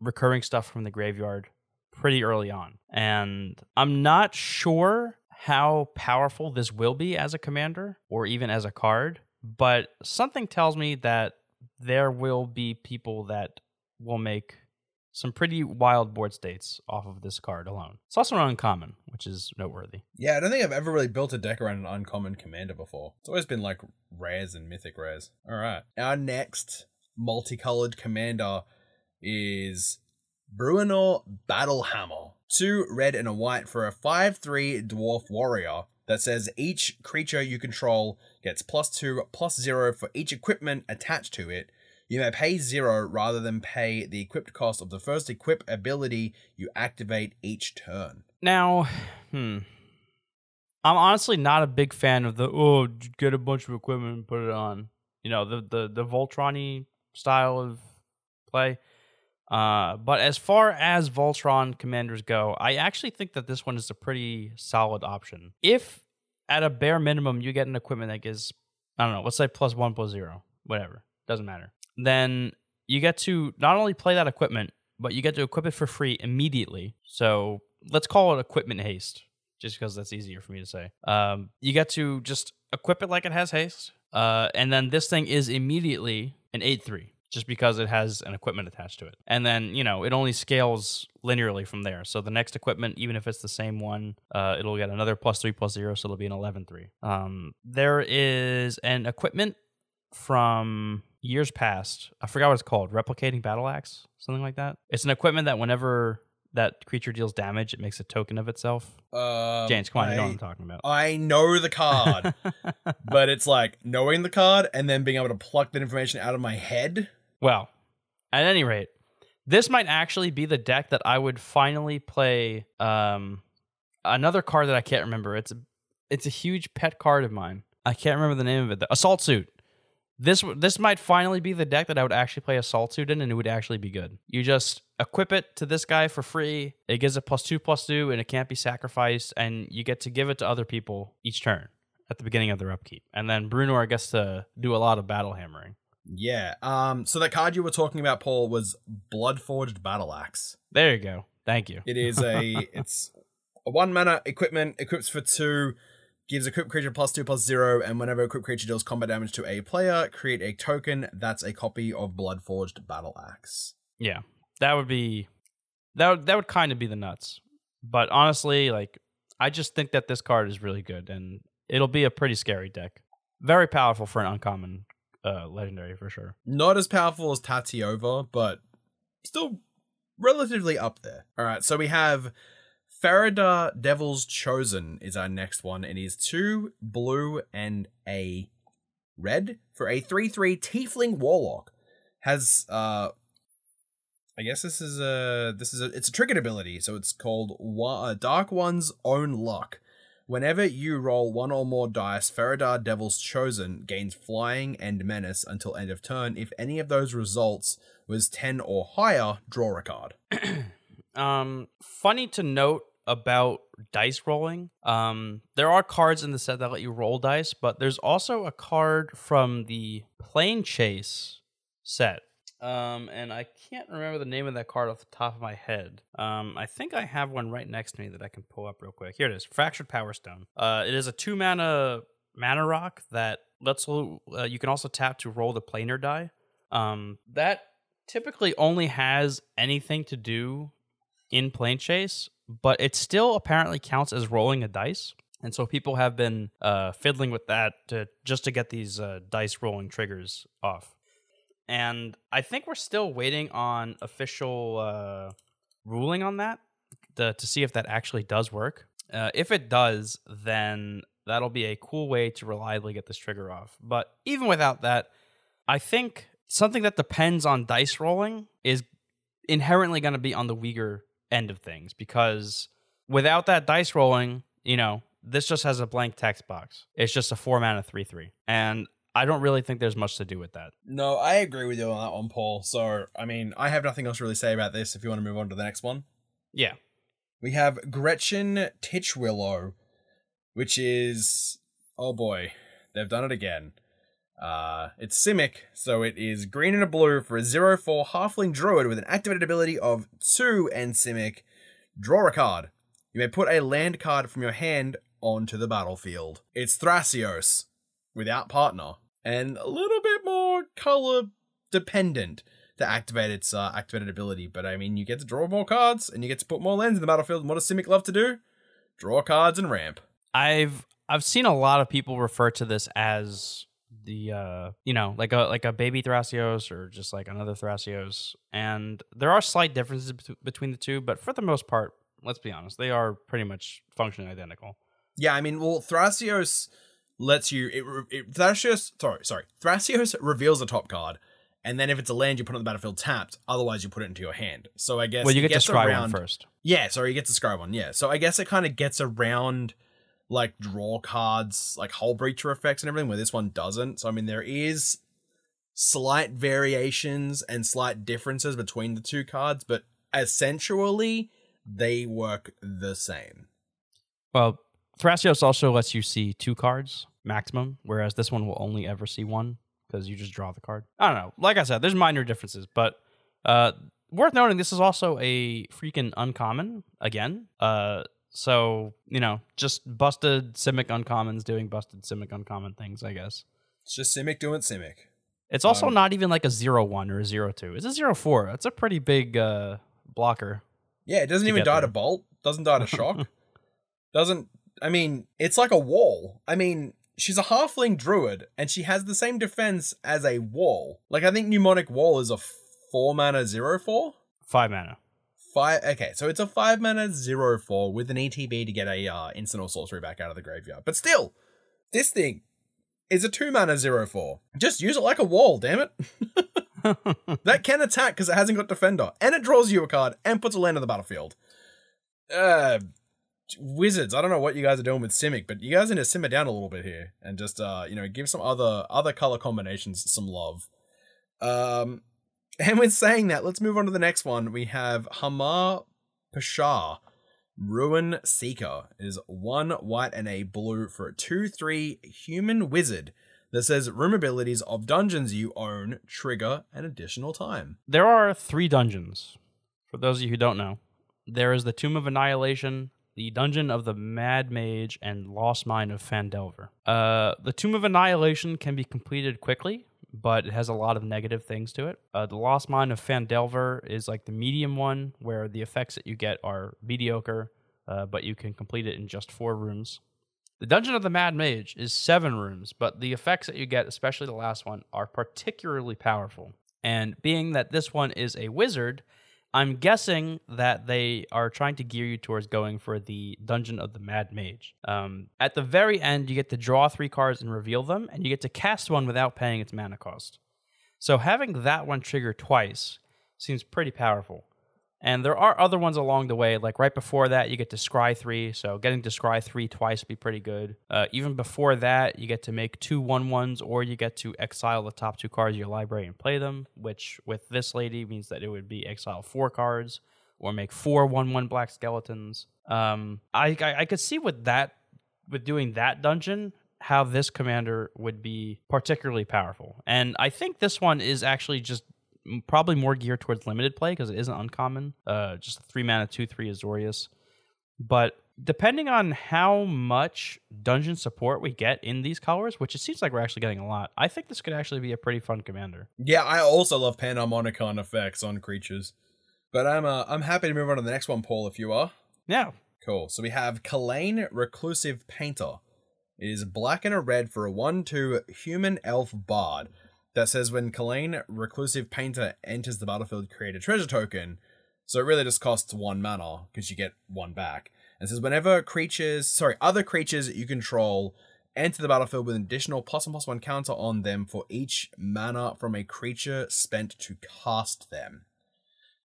recurring stuff from the graveyard pretty early on. And I'm not sure how powerful this will be as a commander or even as a card, but something tells me that there will be people that will make some pretty wild board states off of this card alone. It's also an uncommon, which is noteworthy. Yeah, I don't think I've ever really built a deck around an uncommon commander before. It's always been like rares and mythic rares. All right. Our next multicolored commander is Bruenor Battlehammer. Two red and a white for a 5 3 dwarf warrior that says each creature you control gets plus 2 plus 0 for each equipment attached to it. You may pay 0 rather than pay the equipped cost of the first equip ability you activate each turn. Now, hmm. I'm honestly not a big fan of the oh get a bunch of equipment and put it on. You know, the the the Voltron style of play. Uh, but as far as Voltron commanders go, I actually think that this one is a pretty solid option. If at a bare minimum you get an equipment that gives, I don't know, let's say plus one, plus zero, whatever, doesn't matter, then you get to not only play that equipment, but you get to equip it for free immediately. So let's call it equipment haste, just because that's easier for me to say. Um, you get to just equip it like it has haste, uh, and then this thing is immediately an 8 3 just because it has an equipment attached to it. And then, you know, it only scales linearly from there. So the next equipment, even if it's the same one, uh, it'll get another plus three plus zero, so it'll be an 11 3. Um, there is an equipment from years past. I forgot what it's called. Replicating Battle Axe, something like that. It's an equipment that whenever that creature deals damage, it makes a token of itself. Um, James, come on, I, you know what I'm talking about. I know the card, but it's like knowing the card and then being able to pluck that information out of my head. Well, at any rate, this might actually be the deck that I would finally play. Um, another card that I can't remember. It's a, it's a huge pet card of mine. I can't remember the name of it. The Assault Suit. This this might finally be the deck that I would actually play Assault Suit in, and it would actually be good. You just equip it to this guy for free. It gives it plus two plus two, and it can't be sacrificed. And you get to give it to other people each turn at the beginning of their upkeep. And then Bruenor gets to do a lot of battle hammering. Yeah. Um. So the card you were talking about, Paul, was Bloodforged Battle Axe. There you go. Thank you. It is a. it's a one mana equipment. Equips for two. Gives a equipped creature plus two plus zero, and whenever a equipped creature deals combat damage to a player, create a token that's a copy of Bloodforged Battle Axe. Yeah, that would be that would that would kind of be the nuts. But honestly, like I just think that this card is really good, and it'll be a pretty scary deck. Very powerful for an uncommon uh, legendary for sure. Not as powerful as Tatyova, but still relatively up there. All right, so we have Farideh Devil's Chosen is our next one. It is two blue and a red for a 3-3 Tiefling Warlock. Has uh I guess this is a this is a it's a triggered ability, so it's called Wa- Dark One's Own Luck. Whenever you roll one or more dice, Farideh Devil's Chosen gains flying and menace until end of turn. If any of those results was 10 or higher, draw a card. um, funny to note about dice rolling. Um, there are cards in the set that let you roll dice, but there's also a card from the Planechase set. Um, and I can't remember the name of that card off the top of my head. Um, I think I have one right next to me that I can pull up real quick. Here it is, Fractured Powerstone. Uh, it is a two mana mana rock that lets uh, you can also tap to roll the planar die. Um, that typically only has anything to do in plane chase, but it still apparently counts as rolling a dice. And so people have been uh, fiddling with that to just to get these uh, dice rolling triggers off. And I think we're still waiting on official uh, ruling on that to, to see if that actually does work. Uh, if it does, then that'll be a cool way to reliably get this trigger off. But even without that, I think something that depends on dice rolling is inherently going to be on the weaker end of things because without that dice rolling, you know, this just has a blank text box. It's just a four mana three three, and I don't really think there's much to do with that. No, I agree with you on that one, Paul. So, I mean, I have nothing else to really say about this. If you want to move on to the next one, Yeah, we have Gretchen Titchwillow, which is oh boy, they've done it again. Uh, it's Simic, so it is green and a blue for a 0-4 halfling druid with an activated ability of 2 and Simic. Draw a card. You may put a land card from your hand onto the battlefield. It's Thrasios, without partner, and a little bit more color dependent to activate its uh, activated ability. But I mean, you get to draw more cards, and you get to put more lands in the battlefield. And what does Simic love to do? Draw cards and ramp. I've I've seen a lot of people refer to this as the uh you know like a like a baby Thrasios or just like another Thrasios, and there are slight differences bet- between the two, but for the most part, let's be honest, they are pretty much functionally identical. Yeah, I mean, well, Thrasios lets you. It, it Thrasios, sorry, sorry. Thrasios reveals a top card, and then if it's a land, you put it on the battlefield tapped. Otherwise, you put it into your hand. So I guess well, you get to scry around, one first. Yeah, sorry, you get to scry one. Yeah, so I guess it kind of gets around like draw cards, like Hullbreacher effects and everything, where this one doesn't. So I mean, there is slight variations and slight differences between the two cards, but essentially they work the same. Well, Thrasios also lets you see two cards maximum, whereas this one will only ever see one because you just draw the card. I don't know. Like I said, there's minor differences, but uh, worth noting this is also a freaking uncommon again. Uh, so you know, just busted Simic uncommons doing busted Simic uncommon things, I guess. It's just Simic doing Simic. It's also Um, not even like a zero one or a zero two. It's a zero four. That's a pretty big uh, blocker. Yeah, it doesn't even die there. to bolt. Doesn't die to shock. doesn't. I mean, it's like a wall. I mean, she's a halfling druid, and she has the same defense as a wall. Like I think mnemonic wall is a four mana zero four. Five mana. Five. Okay, so it's a five mana zero four with an ETB to get a uh, instant or sorcery back out of the graveyard. But still, this thing is a two mana zero four. Just use it like a wall, damn it. that can attack because it hasn't got defender, and it draws you a card and puts a land on the battlefield. Uh, wizards. I don't know what you guys are doing with Simic, but you guys need to simmer down a little bit here and just uh, you know, give some other other color combinations some love. Um, and with saying that, let's move on to the next one. We have Hama Pashar. Ruin Seeker is one white and a blue for a 2 3 human wizard that says room abilities of dungeons you own trigger an additional time. There are three dungeons. For those of you who don't know, there is the Tomb of Annihilation, the Dungeon of the Mad Mage, and Lost Mine of Phandelver. Uh, the Tomb of Annihilation can be completed quickly, but it has a lot of negative things to it. Uh, the Lost Mine of Phandelver is like the medium one, where the effects that you get are mediocre, uh, but you can complete it in just four rooms. The Dungeon of the Mad Mage is seven rooms, but the effects that you get, especially the last one, are particularly powerful. And being that this one is a wizard, I'm guessing that they are trying to gear you towards going for the Dungeon of the Mad Mage. Um, at the very end, you get to draw three cards and reveal them, and you get to cast one without paying its mana cost. So having that one trigger twice seems pretty powerful. And there are other ones along the way, like right before that, you get to scry three. So getting to scry three twice would be pretty good. Uh, even before that, you get to make two one ones, or you get to exile the top two cards of your library and play them. Which with this lady means that it would be exile four cards, or make four one one black skeletons. Um, I, I I could see with that with doing that dungeon how this commander would be particularly powerful. And I think this one is actually just probably more geared towards limited play because it isn't uncommon. Uh, just a three mana two three Azorius. But depending on how much dungeon support we get in these colors, which it seems like we're actually getting a lot, I think this could actually be a pretty fun commander. Yeah, I also love Panharmonicon effects on creatures. But I'm uh, I'm happy to move on to the next one, Paul, if you are. Yeah. Cool. So we have Kalain Reclusive Painter. It is black and a red for a 1 2 human elf bard that says when Kalain Reclusive Painter enters the battlefield, create a treasure token. So it really just costs one mana because you get one back. And says whenever creatures, sorry, other creatures you control enter the battlefield with an additional plus one plus one counter on them for each mana from a creature spent to cast them.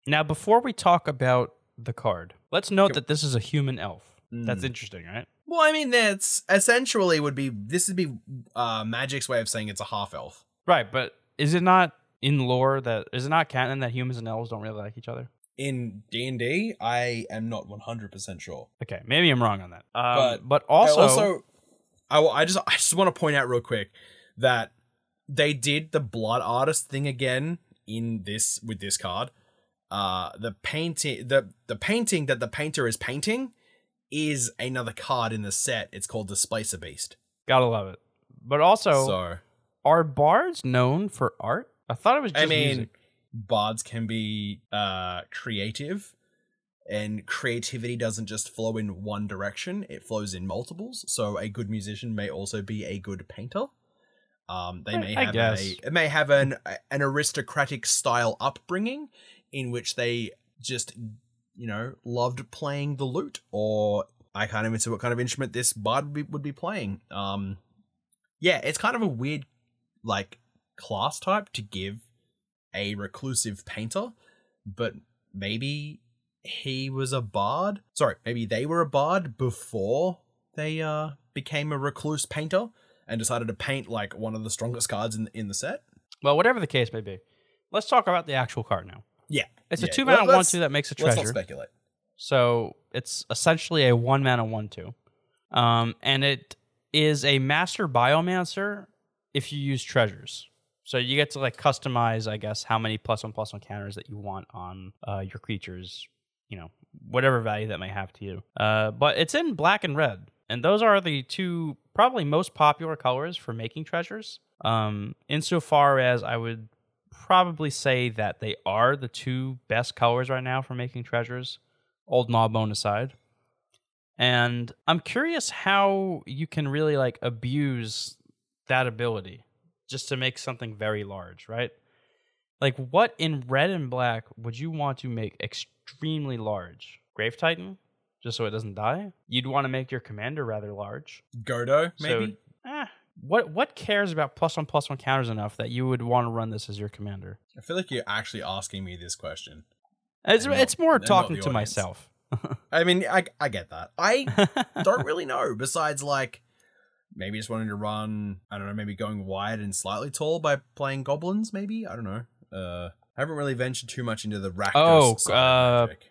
Now, before we talk about the card, let's note that this is a human elf. That's Mm. interesting, right? Well, I mean, that's essentially would be this would be uh, Magic's way of saying it's a half elf. Right, but is it not in lore that is it not canon that humans and elves don't really like each other? In D and D, I am not one hundred percent sure. Okay, maybe I'm wrong on that. Um, But but, I also, also, I, I just I just want to point out real quick that they did the blood artist thing again in this with this card. Uh, the painting the the painting that the painter is painting is another card in the set. It's called Displacer Beast. gotta love it. But also, so are bards known for art? I thought it was just I mean, music. bards can be uh creative, and creativity doesn't just flow in one direction; it flows in multiples. So a good musician may also be a good painter. Um, they I- may I have guess. a it may have an an aristocratic style upbringing in which they just you know loved playing the lute, or I can't even see what kind of instrument this bard would be, would be playing. Um, yeah, it's kind of a weird like class type to give a reclusive painter, but maybe he was a bard. Sorry, maybe they were a bard before they uh became a recluse painter and decided to paint like one of the strongest cards in in the set. Well, whatever the case may be, let's talk about the actual card now. Yeah, It's Yeah, a two mana one two that makes a treasure. let's not speculate. So it's essentially a one mana one two, um, and it is a master biomancer if you use treasures. So you get to like customize, I guess, how many plus one plus one counters that you want on uh, your creatures. You know, whatever value that may have to you. Uh, but it's in black and red, and those are the two probably most popular colors for making treasures. Um, insofar as I would probably say that they are the two best colors right now for making treasures old gnawbone aside. And I'm curious how you can really like abuse that ability just to make something very large, right? Like what in red and black would you want to make extremely large? Grave Titan? Just so it doesn't die? You'd want to make your commander rather large. Godo, So- maybe. Eh, what what cares about plus one plus one counters enough that you would want to run this as your commander? I feel like you're actually asking me this question. It's, not- it's more talking to audience. myself. I mean, I I get that. I don't really know. Besides, like, maybe just wanting to run. I don't know. Maybe going wide and slightly tall by playing goblins. Maybe I don't know. Uh, I haven't really ventured too much into the Rakdos Oh, side uh, magic.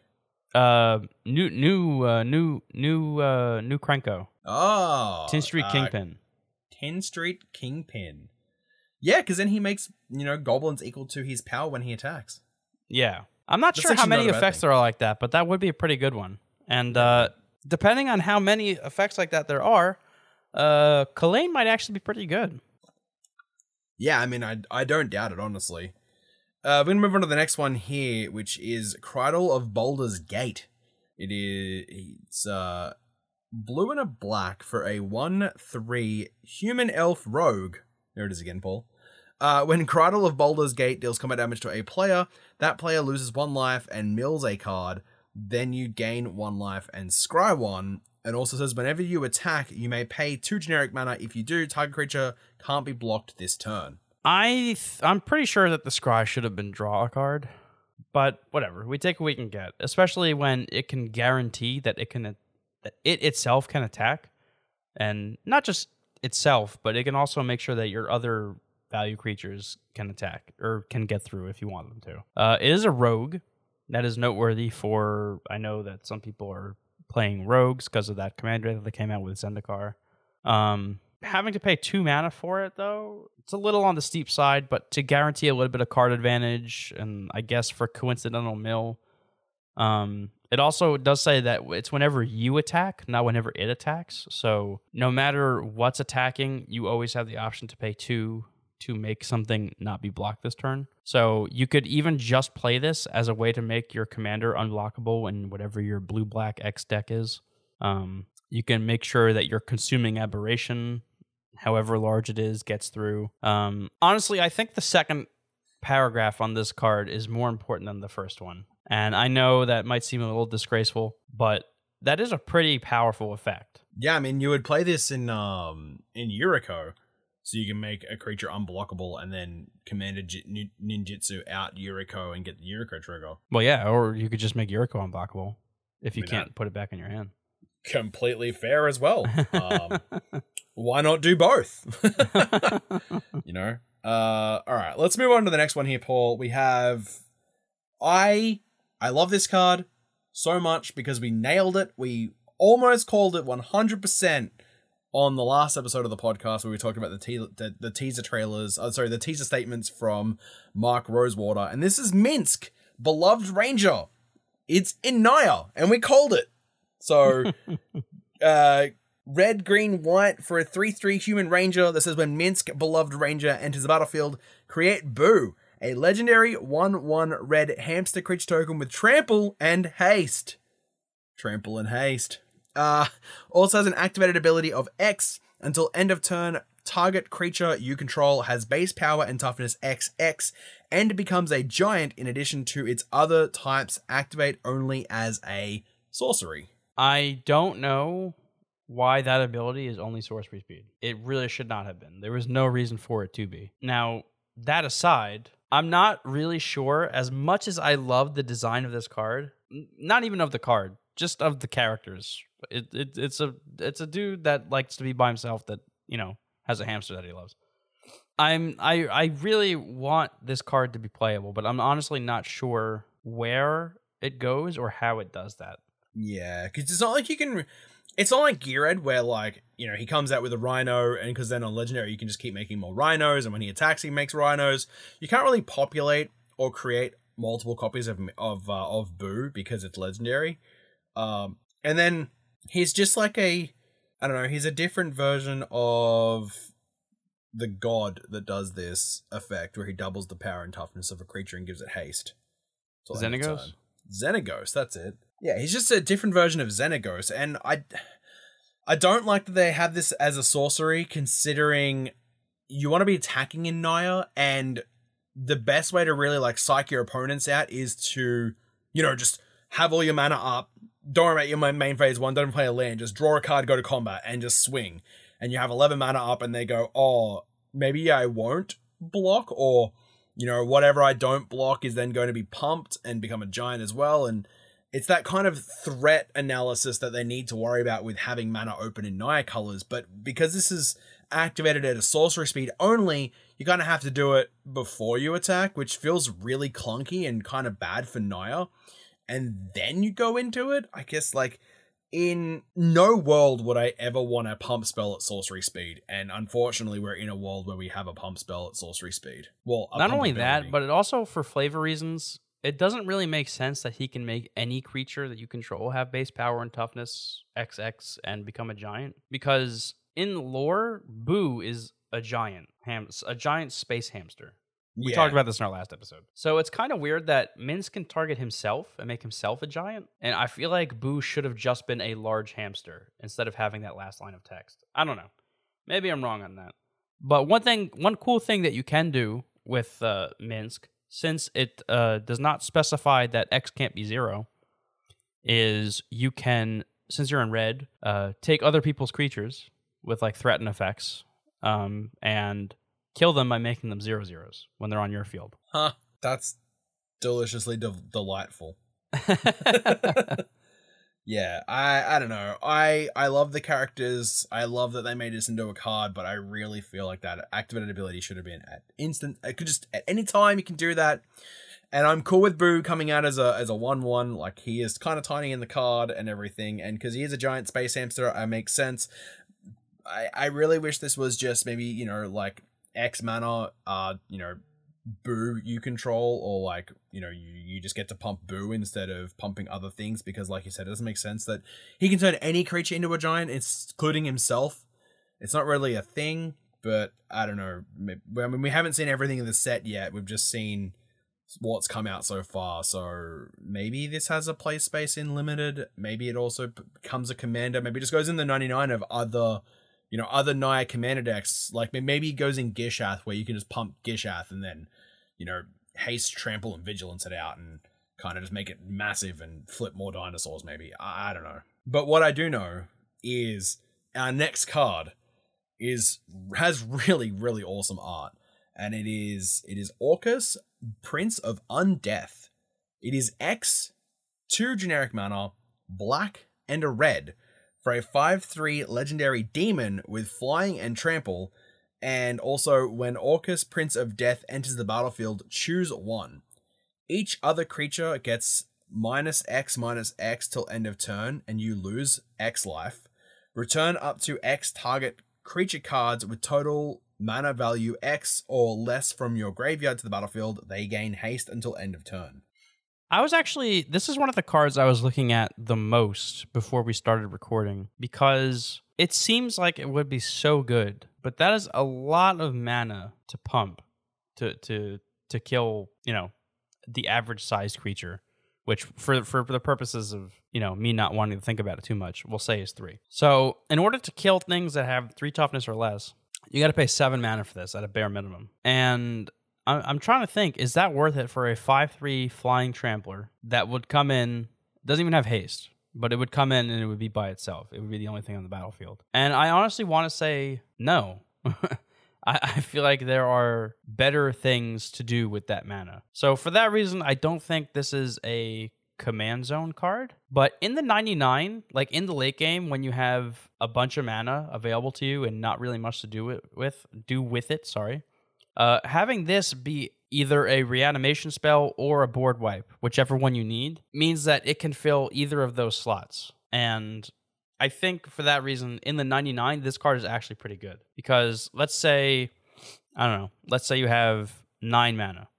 uh, new new uh, new new uh, new Krenko. Oh, Tin Street uh, Kingpin. Tin Street Kingpin. Yeah, because then he makes you know goblins equal to his power when he attacks. Yeah. I'm not That's sure how many effects thing. there are like that, but that would be a pretty good one. And uh, depending on how many effects like that there are, uh, Kalain might actually be pretty good. Yeah, I mean, I I don't doubt it honestly. Uh, we're gonna move on to the next one here, which is Krydle of Baldur's Gate. It is it's uh blue and a black for a one three human elf rogue. There it is again, Paul. Uh, when Krydle of Baldur's Gate deals combat damage to a player, that player loses one life and mills a card. Then you gain one life and scry one. And also says whenever you attack, you may pay two generic mana. If you do, target creature can't be blocked this turn. I I'm pretty sure that the Scry should have been draw a card, but whatever. We take what we can get, especially when it can guarantee that it can that it itself can attack, and not just itself, but it can also make sure that your other value creatures can attack or can get through if you want them to. Uh, it is a rogue that is noteworthy for. I know that some people are playing rogues because of that commander that they came out with Zendikar. Um, having to pay two mana for it though, it's a little on the steep side, but to guarantee a little bit of card advantage, and I guess for coincidental mill, um, it also does say that it's whenever you attack, not whenever it attacks. So no matter what's attacking, you always have the option to pay two to make something not be blocked this turn. So you could even just play this as a way to make your commander unblockable in whatever your blue black X deck is. Um, you can make sure that your consuming aberration, however large it is, gets through. Um, honestly, I think the second paragraph on this card is more important than the first one. And I know that might seem a little disgraceful, but that is a pretty powerful effect. Yeah, I mean, you would play this in um in Yuriko, so you can make a creature unblockable and then command a j- ninjutsu out Yuriko and get the Yuriko trigger. Well, yeah, or you could just make Yuriko unblockable if you I mean, can't put it back in your hand. Completely fair as well. Um, why not do both? you know. Uh, all right, let's move on to the next one here, Paul. We have I I love this card so much because we nailed it. We almost called it 100% on the last episode of the podcast where we talked about the te- the, the teaser trailers, uh, sorry, the teaser statements from Mark Rosewater. And this is Minsc, beloved Ranger. It's in Naya, and we called it. So, uh, red, green, white for a 3 3 human ranger This is when Minsc, beloved ranger, enters the battlefield, create Boo, a legendary 1 1 red hamster creature token with trample and haste. Trample and haste. Uh, also has an activated ability of X until end of turn. Target creature you control has base power and toughness XX and becomes a giant in addition to its other types. Activate only as a sorcery. I don't know why that ability is only sorcery speed. It really should not have been. There was no reason for it to be. Now, that aside, I'm not really sure. As much as I love the design of this card, not even of the card, just of the characters. It, it it's a it's a dude that likes to be by himself that you know has a hamster that he loves. I'm I I really want this card to be playable, but I'm honestly not sure where it goes or how it does that. Yeah, because it's not like you can. It's not like Ghired where like you know he comes out with a rhino, and because then on legendary you can just keep making more rhinos, and when he attacks he makes rhinos. You can't really populate or create multiple copies of of uh, of Boo because it's legendary. Um, and then he's just like a I don't know. He's a different version of the god that does this effect, where he doubles the power and toughness of a creature and gives it haste. till end of Xenagos? Xenagos, that's it. Yeah, he's just a different version of Xenagos, and I, I don't like that they have this as a sorcery, considering you want to be attacking in Naya, and the best way to really like psych your opponents out is to, you know, just have all your mana up. Don't worry about your main phase one. Don't play a land. Just draw a card, go to combat, and just swing. And you have eleven mana up, and they go, oh, maybe I won't block, or you know, whatever I don't block is then going to be pumped and become a giant as well. And it's that kind of threat analysis that they need to worry about with having mana open in Naya colors. But because this is activated at a sorcery speed only, you kind of have to do it before you attack, which feels really clunky and kind of bad for Naya. And then you go into it. I guess like in no world would I ever want a pump spell at sorcery speed, and unfortunately, we're in a world where we have a pump spell at sorcery speed. Well, Not only that, but it also for flavor reasons, it doesn't really make sense that he can make any creature that you control have base power and toughness XX and become a giant. Because in lore, Boo is a giant ham, a giant space hamster. We Yeah. talked about this in our last episode. So it's kind of weird that Minsc can target himself and make himself a giant. And I feel like Boo should have just been a large hamster instead of having that last line of text. I don't know. Maybe I'm wrong on that. But one thing, one cool thing that you can do with uh, Minsc, since it uh, does not specify that X can't be zero, is you can, since you're in red, uh, take other people's creatures with like threaten effects um, and kill them by making them zero zeros when they're on your field. Huh. That's deliciously de- delightful. yeah, I I don't know. I I love the characters. I love that they made this into a card, but I really feel like that activated ability should have been at instant. It could just at any time you can do that. And I'm cool with Boo coming out as a as a one one. Like he is kind of tiny in the card and everything, and because he is a giant space hamster, it makes sense. I I really wish this was just maybe you know like X mana, uh, you know, boo you control or like you know you, you just get to pump boo instead of pumping other things because like you said it doesn't make sense that he can turn any creature into a giant including himself it's not really a thing but i don't know i mean we haven't seen everything in the set yet we've just seen what's come out so far. So maybe this has a play space in limited. Maybe it also becomes a commander. Maybe it just goes in the 99 of other, you know, other Naya commander decks. Like maybe it goes in Gishath where you can just pump Gishath and then, you know, haste, trample, and vigilance it out and kind of just make it massive and flip more dinosaurs. Maybe I, I don't know. But what I do know is our next card is has really really awesome art and it is it is Orcus Prince of Undeath. It is X, two generic mana, black and a red for a 5-3 legendary demon with flying and trample and also when Orcus Prince of Death enters the battlefield choose one. Each other creature gets minus X minus X till end of turn and you lose X life. Return up to X target creature cards with total mana value X or less from your graveyard to the battlefield. They gain haste until end of turn. I was actually this is one of the cards I was looking at the most before we started recording because it seems like it would be so good, but that is a lot of mana to pump to to to kill, you know, the average sized creature, which for for the purposes of, you know, me not wanting to think about it too much, we'll say is 3. So, in order to kill things that have 3 toughness or less, you got to pay 7 mana for this at a bare minimum. And I'm, trying to think, is that worth it for a 5 3 flying trampler that would come in, doesn't even have haste, but it would come in and it would be by itself? It would be the only thing on the battlefield. And I honestly want to say no. I, I feel like there are better things to do with that mana. So for that reason, I don't think this is a command zone card. But in the 99, like in the late game, when you have a bunch of mana available to you and not really much to do it with, do with it, sorry, uh, having this be either a reanimation spell or a board wipe, whichever one you need, means that it can fill either of those slots. And I think for that reason, in the 99, this card is actually pretty good. Because let's say, I don't know, let's say you have nine mana.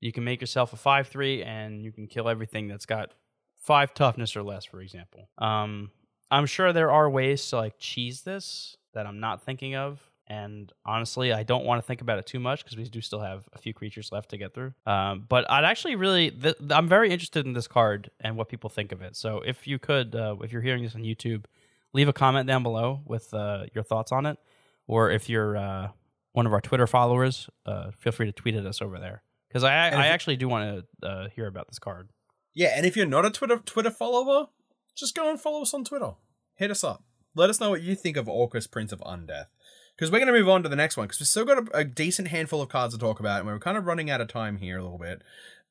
You can make yourself a 5 3 and you can kill everything that's got five toughness or less, for example. Um, I'm sure there are ways to like cheese this that I'm not thinking of. And honestly, I don't want to think about it too much because we do still have a few creatures left to get through. Um, but I'd actually really, th- I'm very interested in this card and what people think of it. So if you could, uh, if you're hearing this on YouTube, leave a comment down below with uh, your thoughts on it. Or if you're uh, one of our Twitter followers, uh, feel free to tweet at us over there because I, I actually do want to uh, hear about this card. Yeah, and if you're not a Twitter Twitter follower, just go and follow us on Twitter. Hit us up. Let us know what you think of Orcus Prince of Undeath. Because we're going to move on to the next one, because we've still got a, a decent handful of cards to talk about, and we're kind of running out of time here a little bit.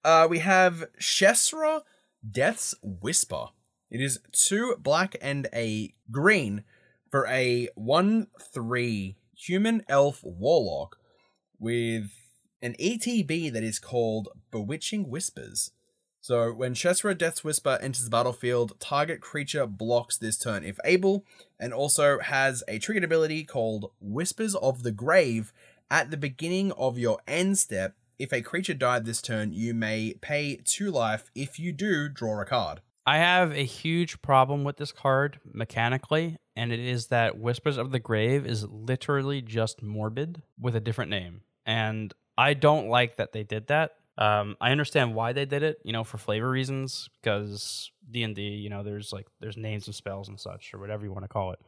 Uh, we have Shessra Death's Whisper. It is two black and a green for a 1 3 human elf warlock with an ETB that is called Bewitching Whispers. So when Shessra Death's Whisper enters the battlefield, target creature blocks this turn if able, and also has a triggered ability called Whispers of the Grave at the beginning of your end step. If a creature died this turn, you may pay two life. If you do, draw a card. I have a huge problem with this card mechanically, and it is that Whispers of the Grave is literally just morbid with a different name. And I don't like that they did that. Um, I understand why they did it, you know, for flavor reasons, because D and D, you know, there's like there's names and spells and such, or whatever you want to call it.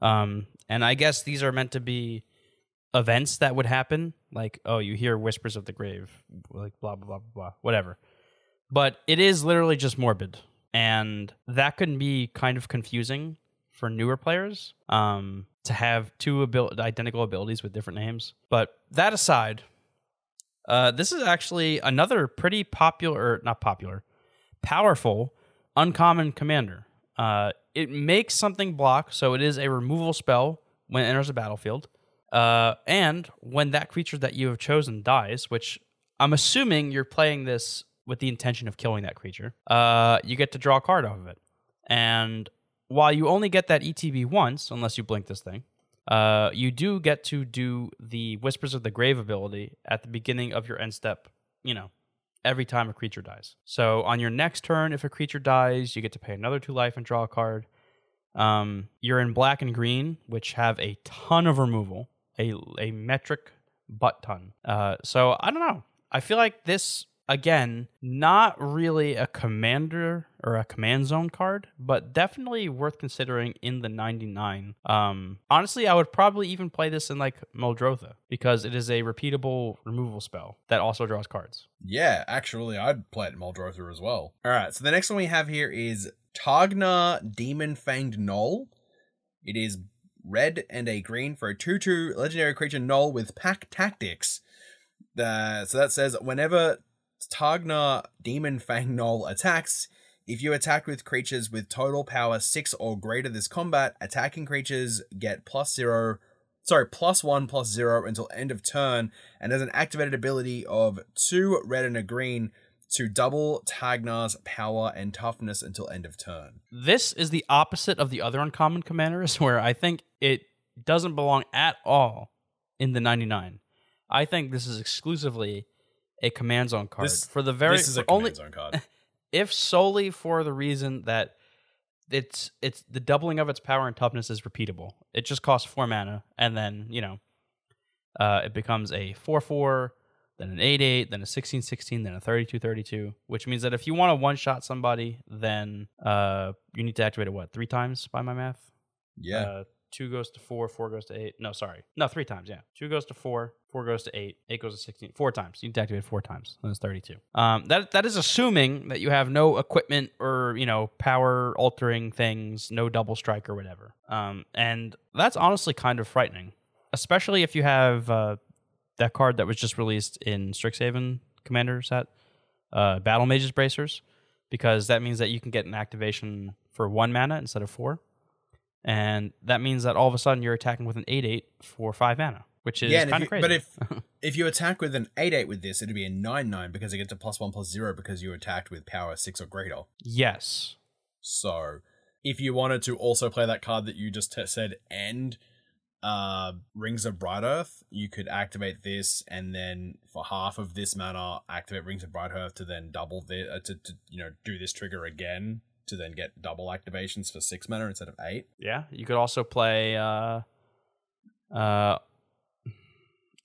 Um, and I guess these are meant to be events that would happen, like oh, you hear whispers of the grave, like blah blah blah blah, blah whatever. But it is literally just morbid, and that can be kind of confusing for newer players um, to have two abil- identical abilities with different names. But that aside, uh, this is actually another pretty popular, not popular, powerful, uncommon commander. Uh, it makes something block, so it is a removal spell when it enters the battlefield. Uh, and when that creature that you have chosen dies, which I'm assuming you're playing this with the intention of killing that creature, uh, you get to draw a card off of it. And while you only get that ETB once, unless you blink this thing, uh, you do get to do the Whispers of the Grave ability at the beginning of your end step, you know, every time a creature dies. So on your next turn, if a creature dies, you get to pay another two life and draw a card. Um, you're in black and green, which have a ton of removal, a, a metric butt ton. Uh, so I don't know. I feel like this again, not really a commander or a command zone card, but definitely worth considering in the 99. Um, honestly, I would probably even play this in like Muldrotha because it is a repeatable removal spell that also draws cards. Yeah, actually, I'd play it in Muldrotha as well. All right, so the next one we have here is Targ Nar Demon Fanged Gnoll. It is red and a green for a 2 2 legendary creature Gnoll with pack tactics. Uh, so that says whenever Targ Nar Demon Fang Gnoll attacks, if you attack with creatures with total power 6 or greater this combat, attacking creatures get plus 0, sorry, plus 1 plus 0 until end of turn, and has an activated ability of 2 red and a green to double Targ Nar's power and toughness until end of turn. This is the opposite of the other uncommon commanders, where I think it doesn't belong at all in the 99. I think this is exclusively a command zone card This- for the very this is a for only zone card. if solely for the reason that it's it's the doubling of its power and toughness is repeatable. It just costs four mana, and then you know, uh, it becomes a four four, then an eight eight, then a 16-16, then a 32-32, Which means that if you want to one shot somebody, then uh, you need to activate it what three times by my math. Yeah. Uh, two goes to four, four goes to eight. No, sorry. No, three times, yeah. Two goes to four, four goes to eight, eight goes to 16. Four times. You need to activate four times. Then it's 32. Um, that, that is assuming that you have no equipment or, you know, power altering things, no double strike or whatever. Um, and that's honestly kind of frightening, especially if you have uh, that card that was just released in Strixhaven Commander set, uh, Battlemage's Bracers, because that means that you can get an activation for one mana instead of four and that means that all of a sudden you're attacking with an 8-8 for 5 mana which is yeah, kind of crazy but if if you attack with an 8 8 with this, it'd be a 9 9 because it gets a plus 1 plus 0 because you attacked with power 6 or greater. yes. So, if you wanted to also play that card that you just t- said and uh, Rings of Brighthearth, you could activate this and then for half of this mana, activate Rings of Brighthearth to then double the uh, to, to you know do this trigger again to then get double activations for six mana instead of eight. yeah you could also play uh uh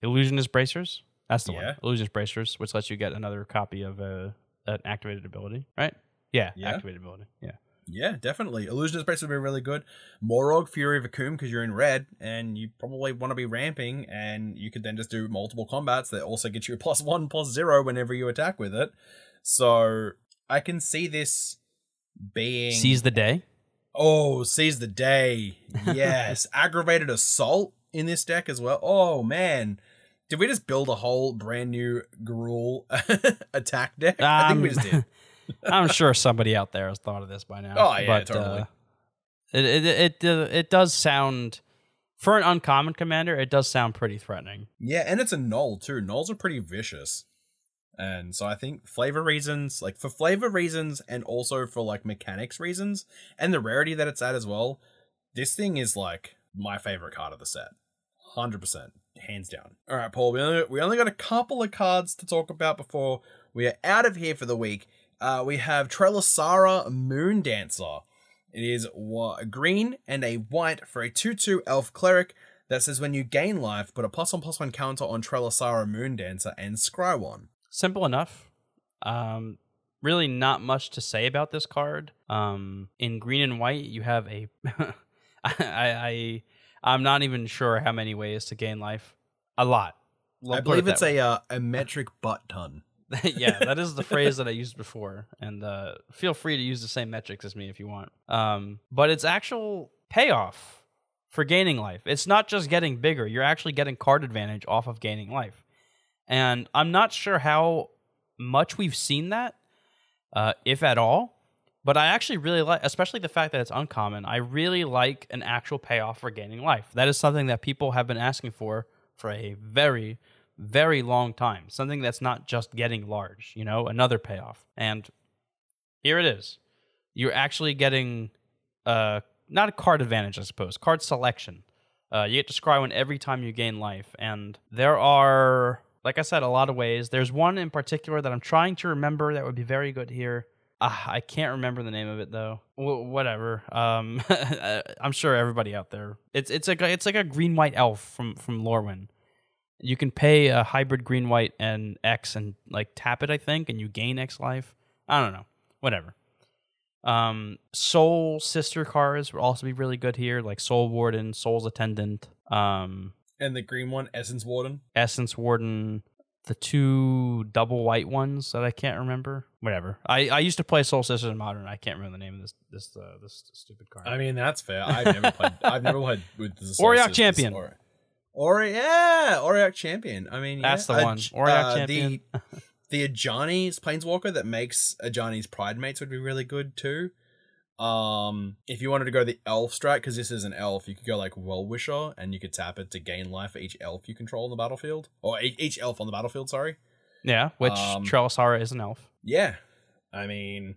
illusionist bracers that's the Yeah. one illusionist bracers which lets you get another copy of a an activated ability right yeah, Yeah. activated ability yeah Yeah, definitely. Illusionist Brace would be really good. Moraug, Fury of Akoum, because you're in red, and you probably want to be ramping, and you could then just do multiple combats that also get you a plus one, plus zero whenever you attack with it. So I can see this being seize the day Oh, seize the day. Yes. Aggravated assault in this deck as well. Oh man. Did we just build a whole brand new Gruul attack deck? I think we just did. I'm sure somebody out there has thought of this by now. Oh, yeah, but, totally. Uh, it it it uh, it does sound for an uncommon commander. It does sound pretty threatening. Yeah, and it's a gnoll too. Gnolls are pretty vicious. And so I think flavor reasons, like for flavor reasons and also for like mechanics reasons and the rarity that it's at as well, this thing is like my favorite card of the set. 100%, hands down. All right, Paul, we only, we only got a couple of cards to talk about before we are out of here for the week. Uh, we have Trelasarra Moon Dancer. It is wa- green and a white for a 2 2 elf cleric that says when you gain life, put a plus one plus one counter on Trelasarra Moon Dancer and scry one. Simple enough. Um, really not much to say about this card. Um, in green and white, you have a. I, I I'm not even sure how many ways to gain life. A lot. I believe it's a uh, a metric butt ton. yeah, that is the phrase that I used before, and uh, feel free to use the same metrics as me if you want. Um, but it's actual payoff for gaining life. It's not just getting bigger; you're actually getting card advantage off of gaining life. And I'm not sure how much we've seen that, uh, if at all. But I actually really like, especially the fact that it's uncommon. I really like an actual payoff for gaining life. That is something that people have been asking for for a very, very long time. Something that's not just getting large, you know, another payoff. And here it is. You're actually getting uh not a card advantage, I suppose, card selection. Uh, you get to scry one every time you gain life, and there are, like I said, a lot of ways. There's one in particular that I'm trying to remember that would be very good here. Ah, I can't remember the name of it though. W- whatever. Um, I'm sure everybody out there. It's it's like a, it's like a green white elf from from Lorwyn You can pay a hybrid green white and X and like tap it, I think, and you gain X life. I don't know. Whatever. Um, Soul sister cards will also be really good here, like Soul Warden, Soul's Attendant, um, And the green one, Essence Warden. Essence Warden, the two double white ones that I can't remember. Whatever. I, I used to play Soul Sisters in Modern. I can't remember the name of this this uh, this stupid card. I mean, that's fair. I've never played. I've never played with the Soul Sisters Champion. Or, or yeah, Auriok Champion. I mean, That's the one. Auriok uh, Champion. The, the Ajani's Planeswalker that makes Ajani's Pridemates would be really good too. Um, if you wanted to go the elf strat, because this is an elf, you could go like Wellwisher, and you could tap it to gain life for each elf you control on the battlefield, or each elf on the battlefield. Sorry. yeah, which um, Trelasarra is an elf. Yeah, I mean,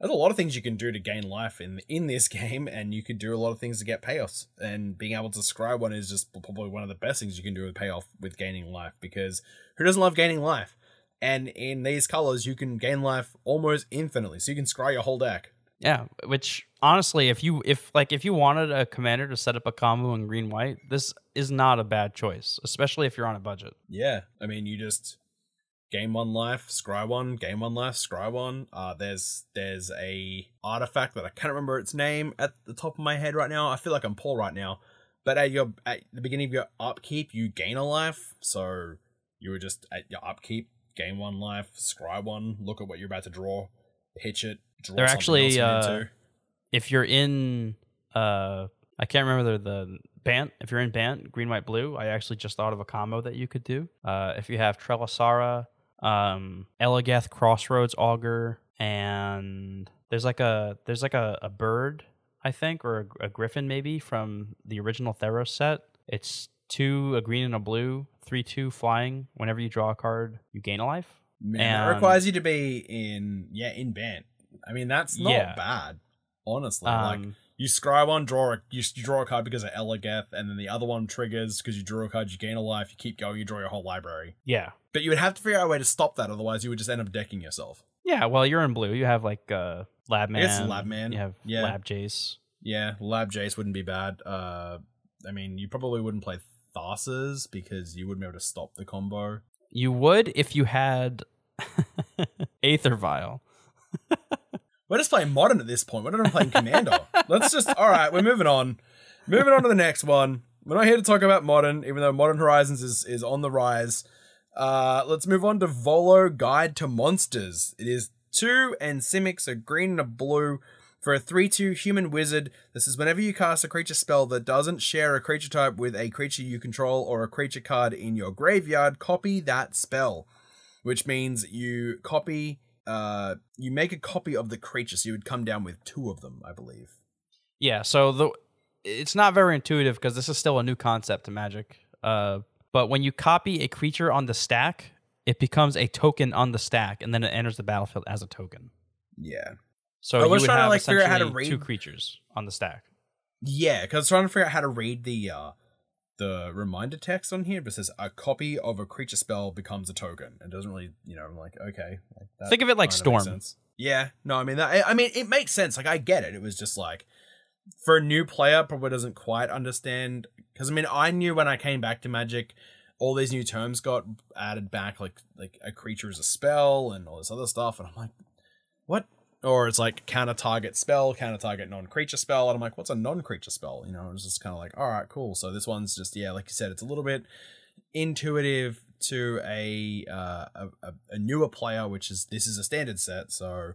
there's a lot of things you can do to gain life in in this game, and you could do a lot of things to get payoffs. And being able to scry one is just probably one of the best things you can do with payoff with gaining life. Because who doesn't love gaining life? And in these colors, you can gain life almost infinitely, so you can scry your whole deck. Yeah, which honestly, if you if like if you wanted a commander to set up a combo in green white, this is not a bad choice, especially if you're on a budget. Yeah, I mean, you just game one life, scry one, game one life, scry one. Uh, there's there's a artifact that I can't remember its name at the top of my head right now. I feel like I'm poor right now, but at your at the beginning of your upkeep, you gain a life. So you were just at your upkeep gain one life, scry one, look at what you're about to draw, pitch it. They're actually, else you need uh. If you're in uh I can't remember the, the Bant. If you're in Bant, green, white, blue, I actually just thought of a combo that you could do. Uh if you have Trelasarra, um Elagath Crossroads Augur, and there's like a there's like a, a bird, I think, or a, a griffin maybe from the original Theros set. It's two, a green and a blue, three two flying. Whenever you draw a card, you gain a life. Man, and- that requires you to be in yeah in Bant. I mean, that's not Yeah. bad, honestly. like Um, You scry one, draw a you, draw a card because of Elagath, and then the other one triggers because you draw a card, you gain a life, you keep going, you draw your whole library. yeah. But you would have to figure out a way to stop that, otherwise you would just end up decking yourself. Yeah, well, you're in blue. You have like uh, Lab Man. I guess Lab Man. You have Yeah. Lab Jace. Yeah, Lab Jace wouldn't be bad. Uh, I mean, you probably wouldn't play Thassa's because you wouldn't be able to stop the combo. You would if you had Aether Vial. We're just playing modern at this point. We're not even playing Commander. Let's just all right. We're moving on. Moving on to the next one. We're not here to talk about modern, even though Modern Horizons is is on the rise. Uh, let's move on to Volo Guide to Monsters. It is two and Simics, a green and a blue. For a 3 2 human wizard, this is whenever you cast a creature spell that doesn't share a creature type with a creature you control or a creature card in your graveyard, copy that spell. Which means you copy, uh, you make a copy of the creature, so you would come down with two of them, I believe. Yeah, so the it's not very intuitive because this is still a new concept to Magic. Uh, but when you copy a creature on the stack, it becomes a token on the stack, and then it enters the battlefield as a token. Yeah. So I you was would trying to, like, figure out how to essentially two creatures on the stack. Yeah, because I was trying to figure out how to read the uh the reminder text on here, but it says a copy of a creature spell becomes a token. It doesn't really, you know, I'm like, okay. That Think of it like Storm. Yeah, no, I mean, that, I- I mean, it makes sense. Like, I get it. It was just like for a new player, probably doesn't quite understand. Because I mean, I knew when I came back to Magic, all these new terms got added back, like like a creature is a spell and all this other stuff, and I'm like, what? Or it's like counter target spell, counter target non creature spell, and I'm like, what's a non creature spell? You know, it was just kind of like, all right, cool. So this one's just yeah, like you said, it's a little bit intuitive to a uh, a, a newer player, which is this is a standard set, so.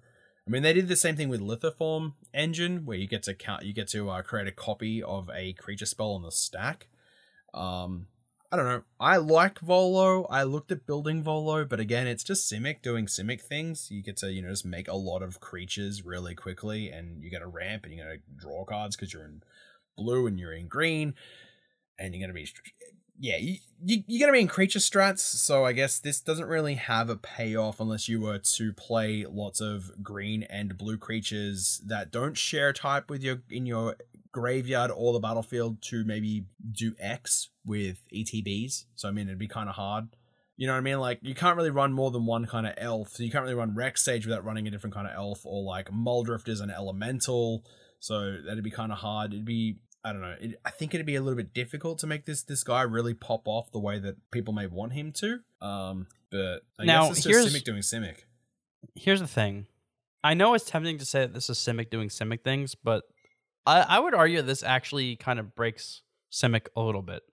I mean, they did the same thing with Lithoform Engine, where you get to count, you get to uh, create a copy of a creature spell on the stack. Um, I don't know. I like Volo. I looked at building Volo, but again, it's just Simic doing Simic things. You get to, you know, just make a lot of creatures really quickly, and you get a ramp, and you're gonna draw cards because you're in blue and you're in green, and you're gonna be, yeah, you, you you're gonna be in creature strats. So I guess this doesn't really have a payoff unless you were to play lots of green and blue creatures that don't share type with your in your graveyard or the battlefield to maybe do X with ETBs. So I mean, it'd be kind of hard. You know what I mean? Like you can't really run more than one kind of elf. So you can't really run Rec Sage without running a different kind of elf, or like Muldrift is an elemental. So that'd be kind of hard. It'd be I don't know. It, I think it'd be a little bit difficult to make this this guy really pop off the way that people may want him to. Um, but I Now, guess it's here's- just Simic doing Simic. Here's the thing. I know it's tempting to say that this is Simic doing Simic things, but I, I would argue this actually kind of breaks Simic a little bit.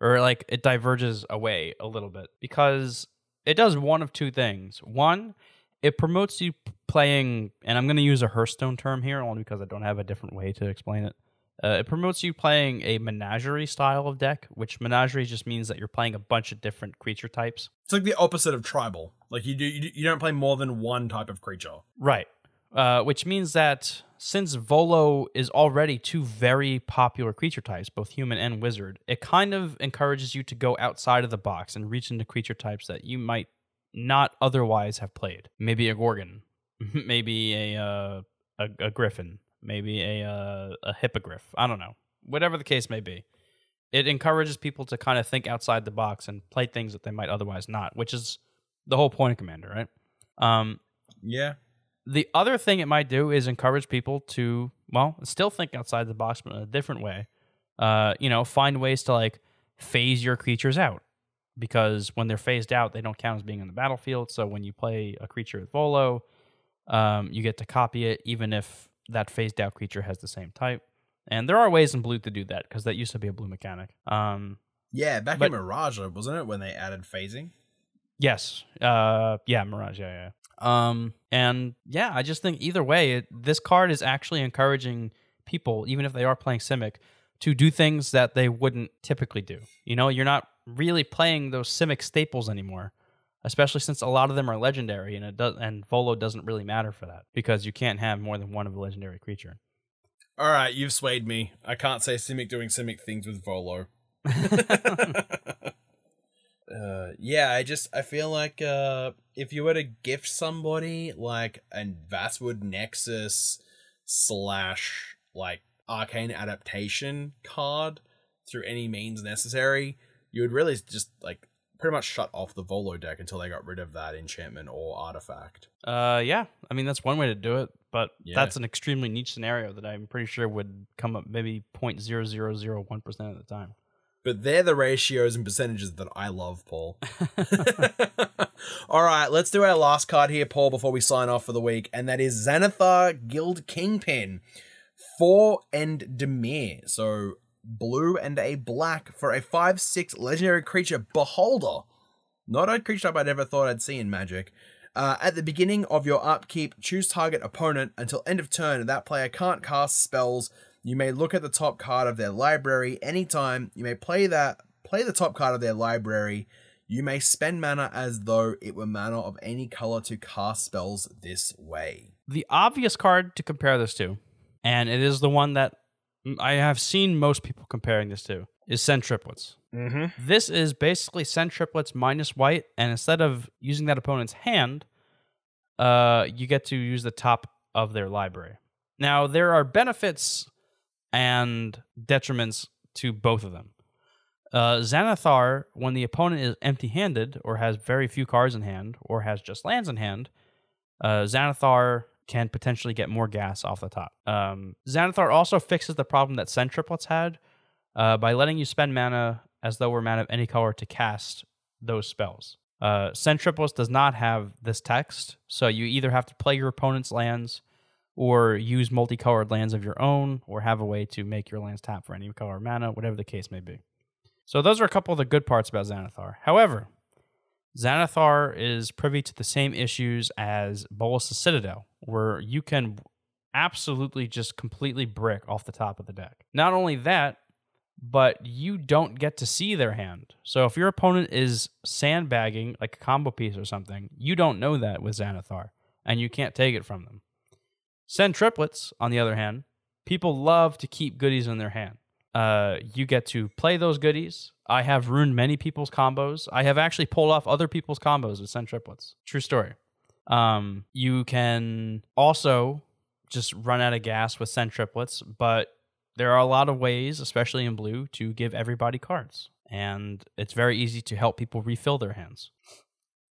Or like it diverges away a little bit. Because it does one of two things. One, it promotes you playing, and I'm going to use a Hearthstone term here only because I don't have a different way to explain it. Uh, it promotes you playing a menagerie style of deck, which menagerie just means that you're playing a bunch of different creature types. It's like the opposite of tribal. Like you do, you, do- you don't play more than one type of creature. Right. Uh, which means that since Volo is already two very popular creature types, both human and wizard, it kind of encourages you to go outside of the box and reach into creature types that you might not otherwise have played. Maybe a Gorgon, maybe a uh, a, a Griffin, maybe a uh, a Hippogriff. I don't know. Whatever the case may be, it encourages people to kind of think outside the box and play things that they might otherwise not, which is the whole point of Commander, right? Um, Yeah. the other thing it might do is encourage people to well still think outside the box but in a different way uh you know find ways to like phase your creatures out because when they're phased out they don't count as being in the battlefield so when you play a creature with volo um, you get to copy it even if that phased out creature has the same type and there are ways in blue to do that because that used to be a blue mechanic um Yeah, back But- in Mirage, wasn't it, when they added phasing? Yes. Uh yeah, Mirage, yeah, yeah. Um and yeah, I just think either way, it, this card is actually encouraging people even if they are playing Simic to do things that they wouldn't typically do. You know, you're not really playing those Simic staples anymore. Especially since a lot of them are legendary and it does and Volo doesn't really matter for that because you can't have more than one of a legendary creature. All right, you've swayed me. I can't say Simic doing Simic things with Volo. uh, yeah, I just I feel like uh, if you were to gift somebody like a Vastwood Nexus slash like arcane adaptation card through any means necessary, you would really just like pretty much shut off the Volo deck until they got rid of that enchantment or artifact. Uh, yeah. I mean, that's one way to do it, but Yeah. that's an extremely niche scenario that I'm pretty sure would come up maybe 0.0001% of the time. But they're the ratios and percentages that I love, Paul. All right, let's do our last card here, Paul, before we sign off for the week, and that is Xanathar Guild Kingpin. Four and Dimir. So blue and a black for a 5 6 legendary creature, Beholder. Not a creature type I'd ever thought I'd see in Magic. Uh, at the beginning of your upkeep, choose target opponent until end of turn. That player can't cast spells. You may look at the top card of their library anytime. You may play that play the top card of their library. You may spend mana as though it were mana of any color to cast spells this way. The obvious card to compare this to, and it is the one that I have seen most people comparing this to, is Sen Triplets. Mm-hmm. This is basically Sen Triplets minus white, and instead of using that opponent's hand, uh, you get to use the top of their library. Now, there are benefits and detriments to both of them. Uh, Xanathar, when the opponent is empty handed or has very few cards in hand or has just lands in hand, uh, Xanathar can potentially get more gas off the top. Um, Xanathar also fixes the problem that Sen Triplets had uh, by letting you spend mana as though we're mana of any color to cast those spells. Uh, Triplets does not have this text, so you either have to play your opponent's lands or use multicolored lands of your own, or have a way to make your lands tap for any color mana, whatever the case may be. So those are a couple of the good parts about Xanathar. However, Xanathar is privy to the same issues as Bolas' Citadel, where you can absolutely just completely brick off the top of the deck. Not only that, but you don't get to see their hand. So if your opponent is sandbagging like a combo piece or something, you don't know that with Xanathar, and you can't take it from them. Sen Triplets, on the other hand, people love to keep goodies in their hand. Uh, you get to play those goodies. I have ruined many people's combos. I have actually pulled off other people's combos with Sen Triplets. True story. Um, you can also just run out of gas with Sen Triplets, but there are a lot of ways, especially in blue, to give everybody cards. And it's very easy to help people refill their hands.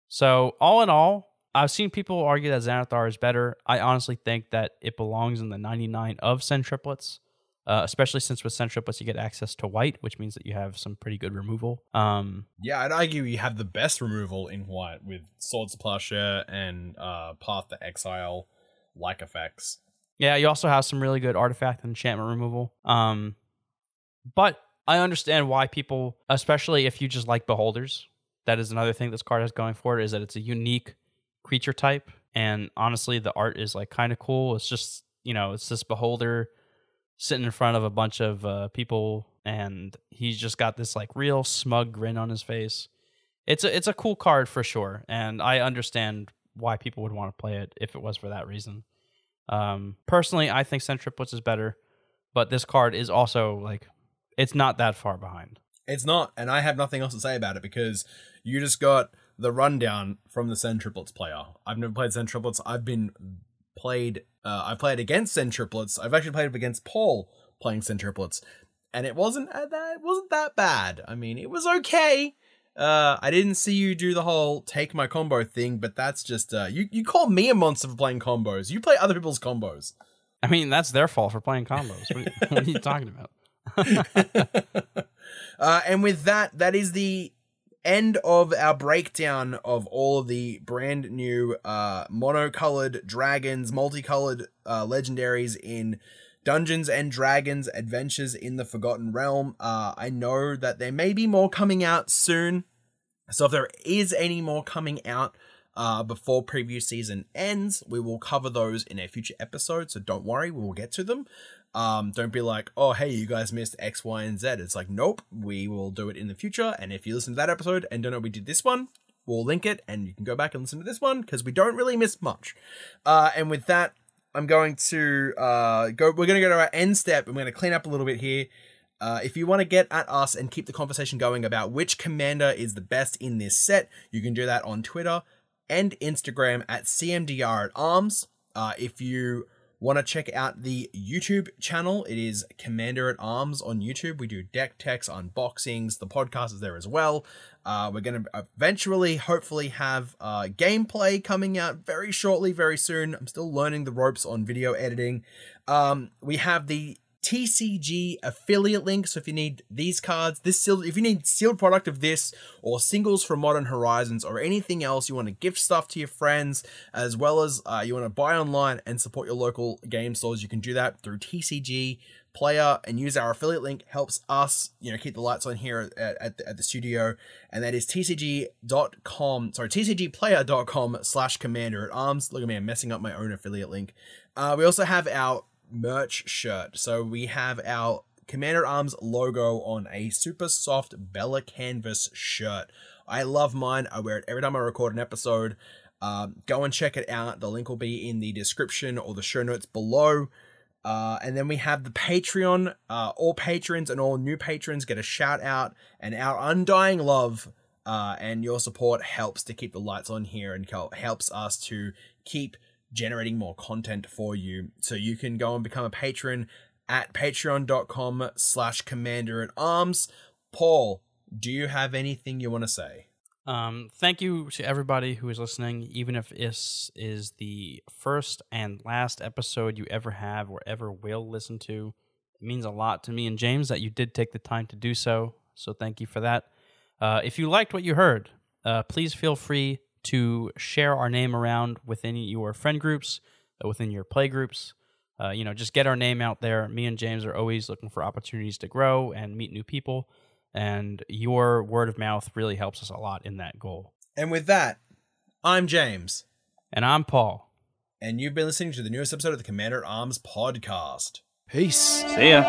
So, all in all, I've seen people argue that Xanathar is better. I honestly think that it belongs in the 99 of Sen Triplets. Uh, especially since with Sen Triplets you get access to white, which means that you have some pretty good removal. Um, Yeah, I'd argue you have the best removal in white with Swords Plowshare and uh, Path to Exile like effects. yeah, you also have some really good artifact and enchantment removal. Um, but I understand why people, especially if you just like beholders, that is another thing this card has going for it is that it's a unique creature type, and honestly, the art is like kind of cool. It's just you know, it's this beholder sitting in front of a bunch of uh, people, and he's just got this like real smug grin on his face. It's a it's a cool card for sure, and I understand why people would want to play it if it was for that reason. Um, personally, I think Sen Triplets is better, but this card is also like it's not that far behind. It's not, and I have nothing else to say about it because you just got the rundown from the Sen Triplets player. I've never played Sen Triplets. I've been played. Uh, I played against Sen Triplets. I've actually played against Paul playing Sen Triplets, and it wasn't uh, that it wasn't that bad. I mean, it was okay. Uh, I didn't see you do the whole take my combo thing, but that's just uh, you. You call me a monster for playing combos. You play other people's combos. I mean, that's their fault for playing combos. What, what are you talking about? uh, and with that, that is the end of our breakdown of all of the brand new uh, monocolored dragons, multicolored uh, legendaries in Dungeons and Dragons Adventures in the Forgotten Realm. Uh, I know that there may be more coming out soon. So if there is any more coming out uh, before preview season ends, we will cover those in a future episode. So don't worry, we will get to them. Um, don't be like, oh, hey, you guys missed X, Y, and Z. It's like, nope, we will do it in the future. And if you listen to that episode and don't know we did this one, we'll link it and you can go back and listen to this one because we don't really miss much. Uh, and with that, I'm going to uh, go. We're going to go to our end step. I'm going to clean up a little bit here. Uh, if you want to get at us and keep the conversation going about which commander is the best in this set, you can do that on Twitter and Instagram at CMDR at Arms. Uh, if you want to check out the YouTube channel, it is Commander at Arms on YouTube. We do deck techs, unboxings, the podcast is there as well. Uh, we're going to eventually, hopefully, have uh, gameplay coming out very shortly, very soon. I'm still learning the ropes on video editing. Um, we have the TCG affiliate link. So if you need these cards, this sealed, if you need sealed product of this or singles from Modern Horizons or anything else, you want to gift stuff to your friends, as well as uh, you want to buy online and support your local game stores, you can do that through TCG player and use our affiliate link. Helps us you know keep the lights on here at, at, the, at the studio. And that is tcg.com sorry tcgplayer.com slash commander at arms. Look at me i'm messing up my own affiliate link. Uh, we also have our merch shirt. So we have our commander arms logo on a super soft bella canvas shirt. I love mine. I wear it every time i record an episode. Um, go and check it out. The link will be in the description or the show notes below. Uh, and then we have the Patreon. Uh, all patrons and all new patrons get a shout out, and our undying love uh, and your support helps to keep the lights on here and helps us to keep generating more content for you. So you can go and become a patron at patreon.com slash commander at arms. Paul, do you have anything you want to say? Um, thank you to everybody who is listening, even if this is the first and last episode you ever have or ever will listen to. It means a lot to me and James that you did take the time to do so. So thank you for that. Uh, if you liked what you heard, uh, please feel free to share our name around within your friend groups, uh, within your play groups. Uh, you know, just get our name out there. Me and James are always looking for opportunities to grow and meet new people and your word of mouth really helps us a lot in that goal. And with that, I'm James. And I'm Paul. And you've been listening to the newest episode of the Commander Arms podcast. Peace. See ya.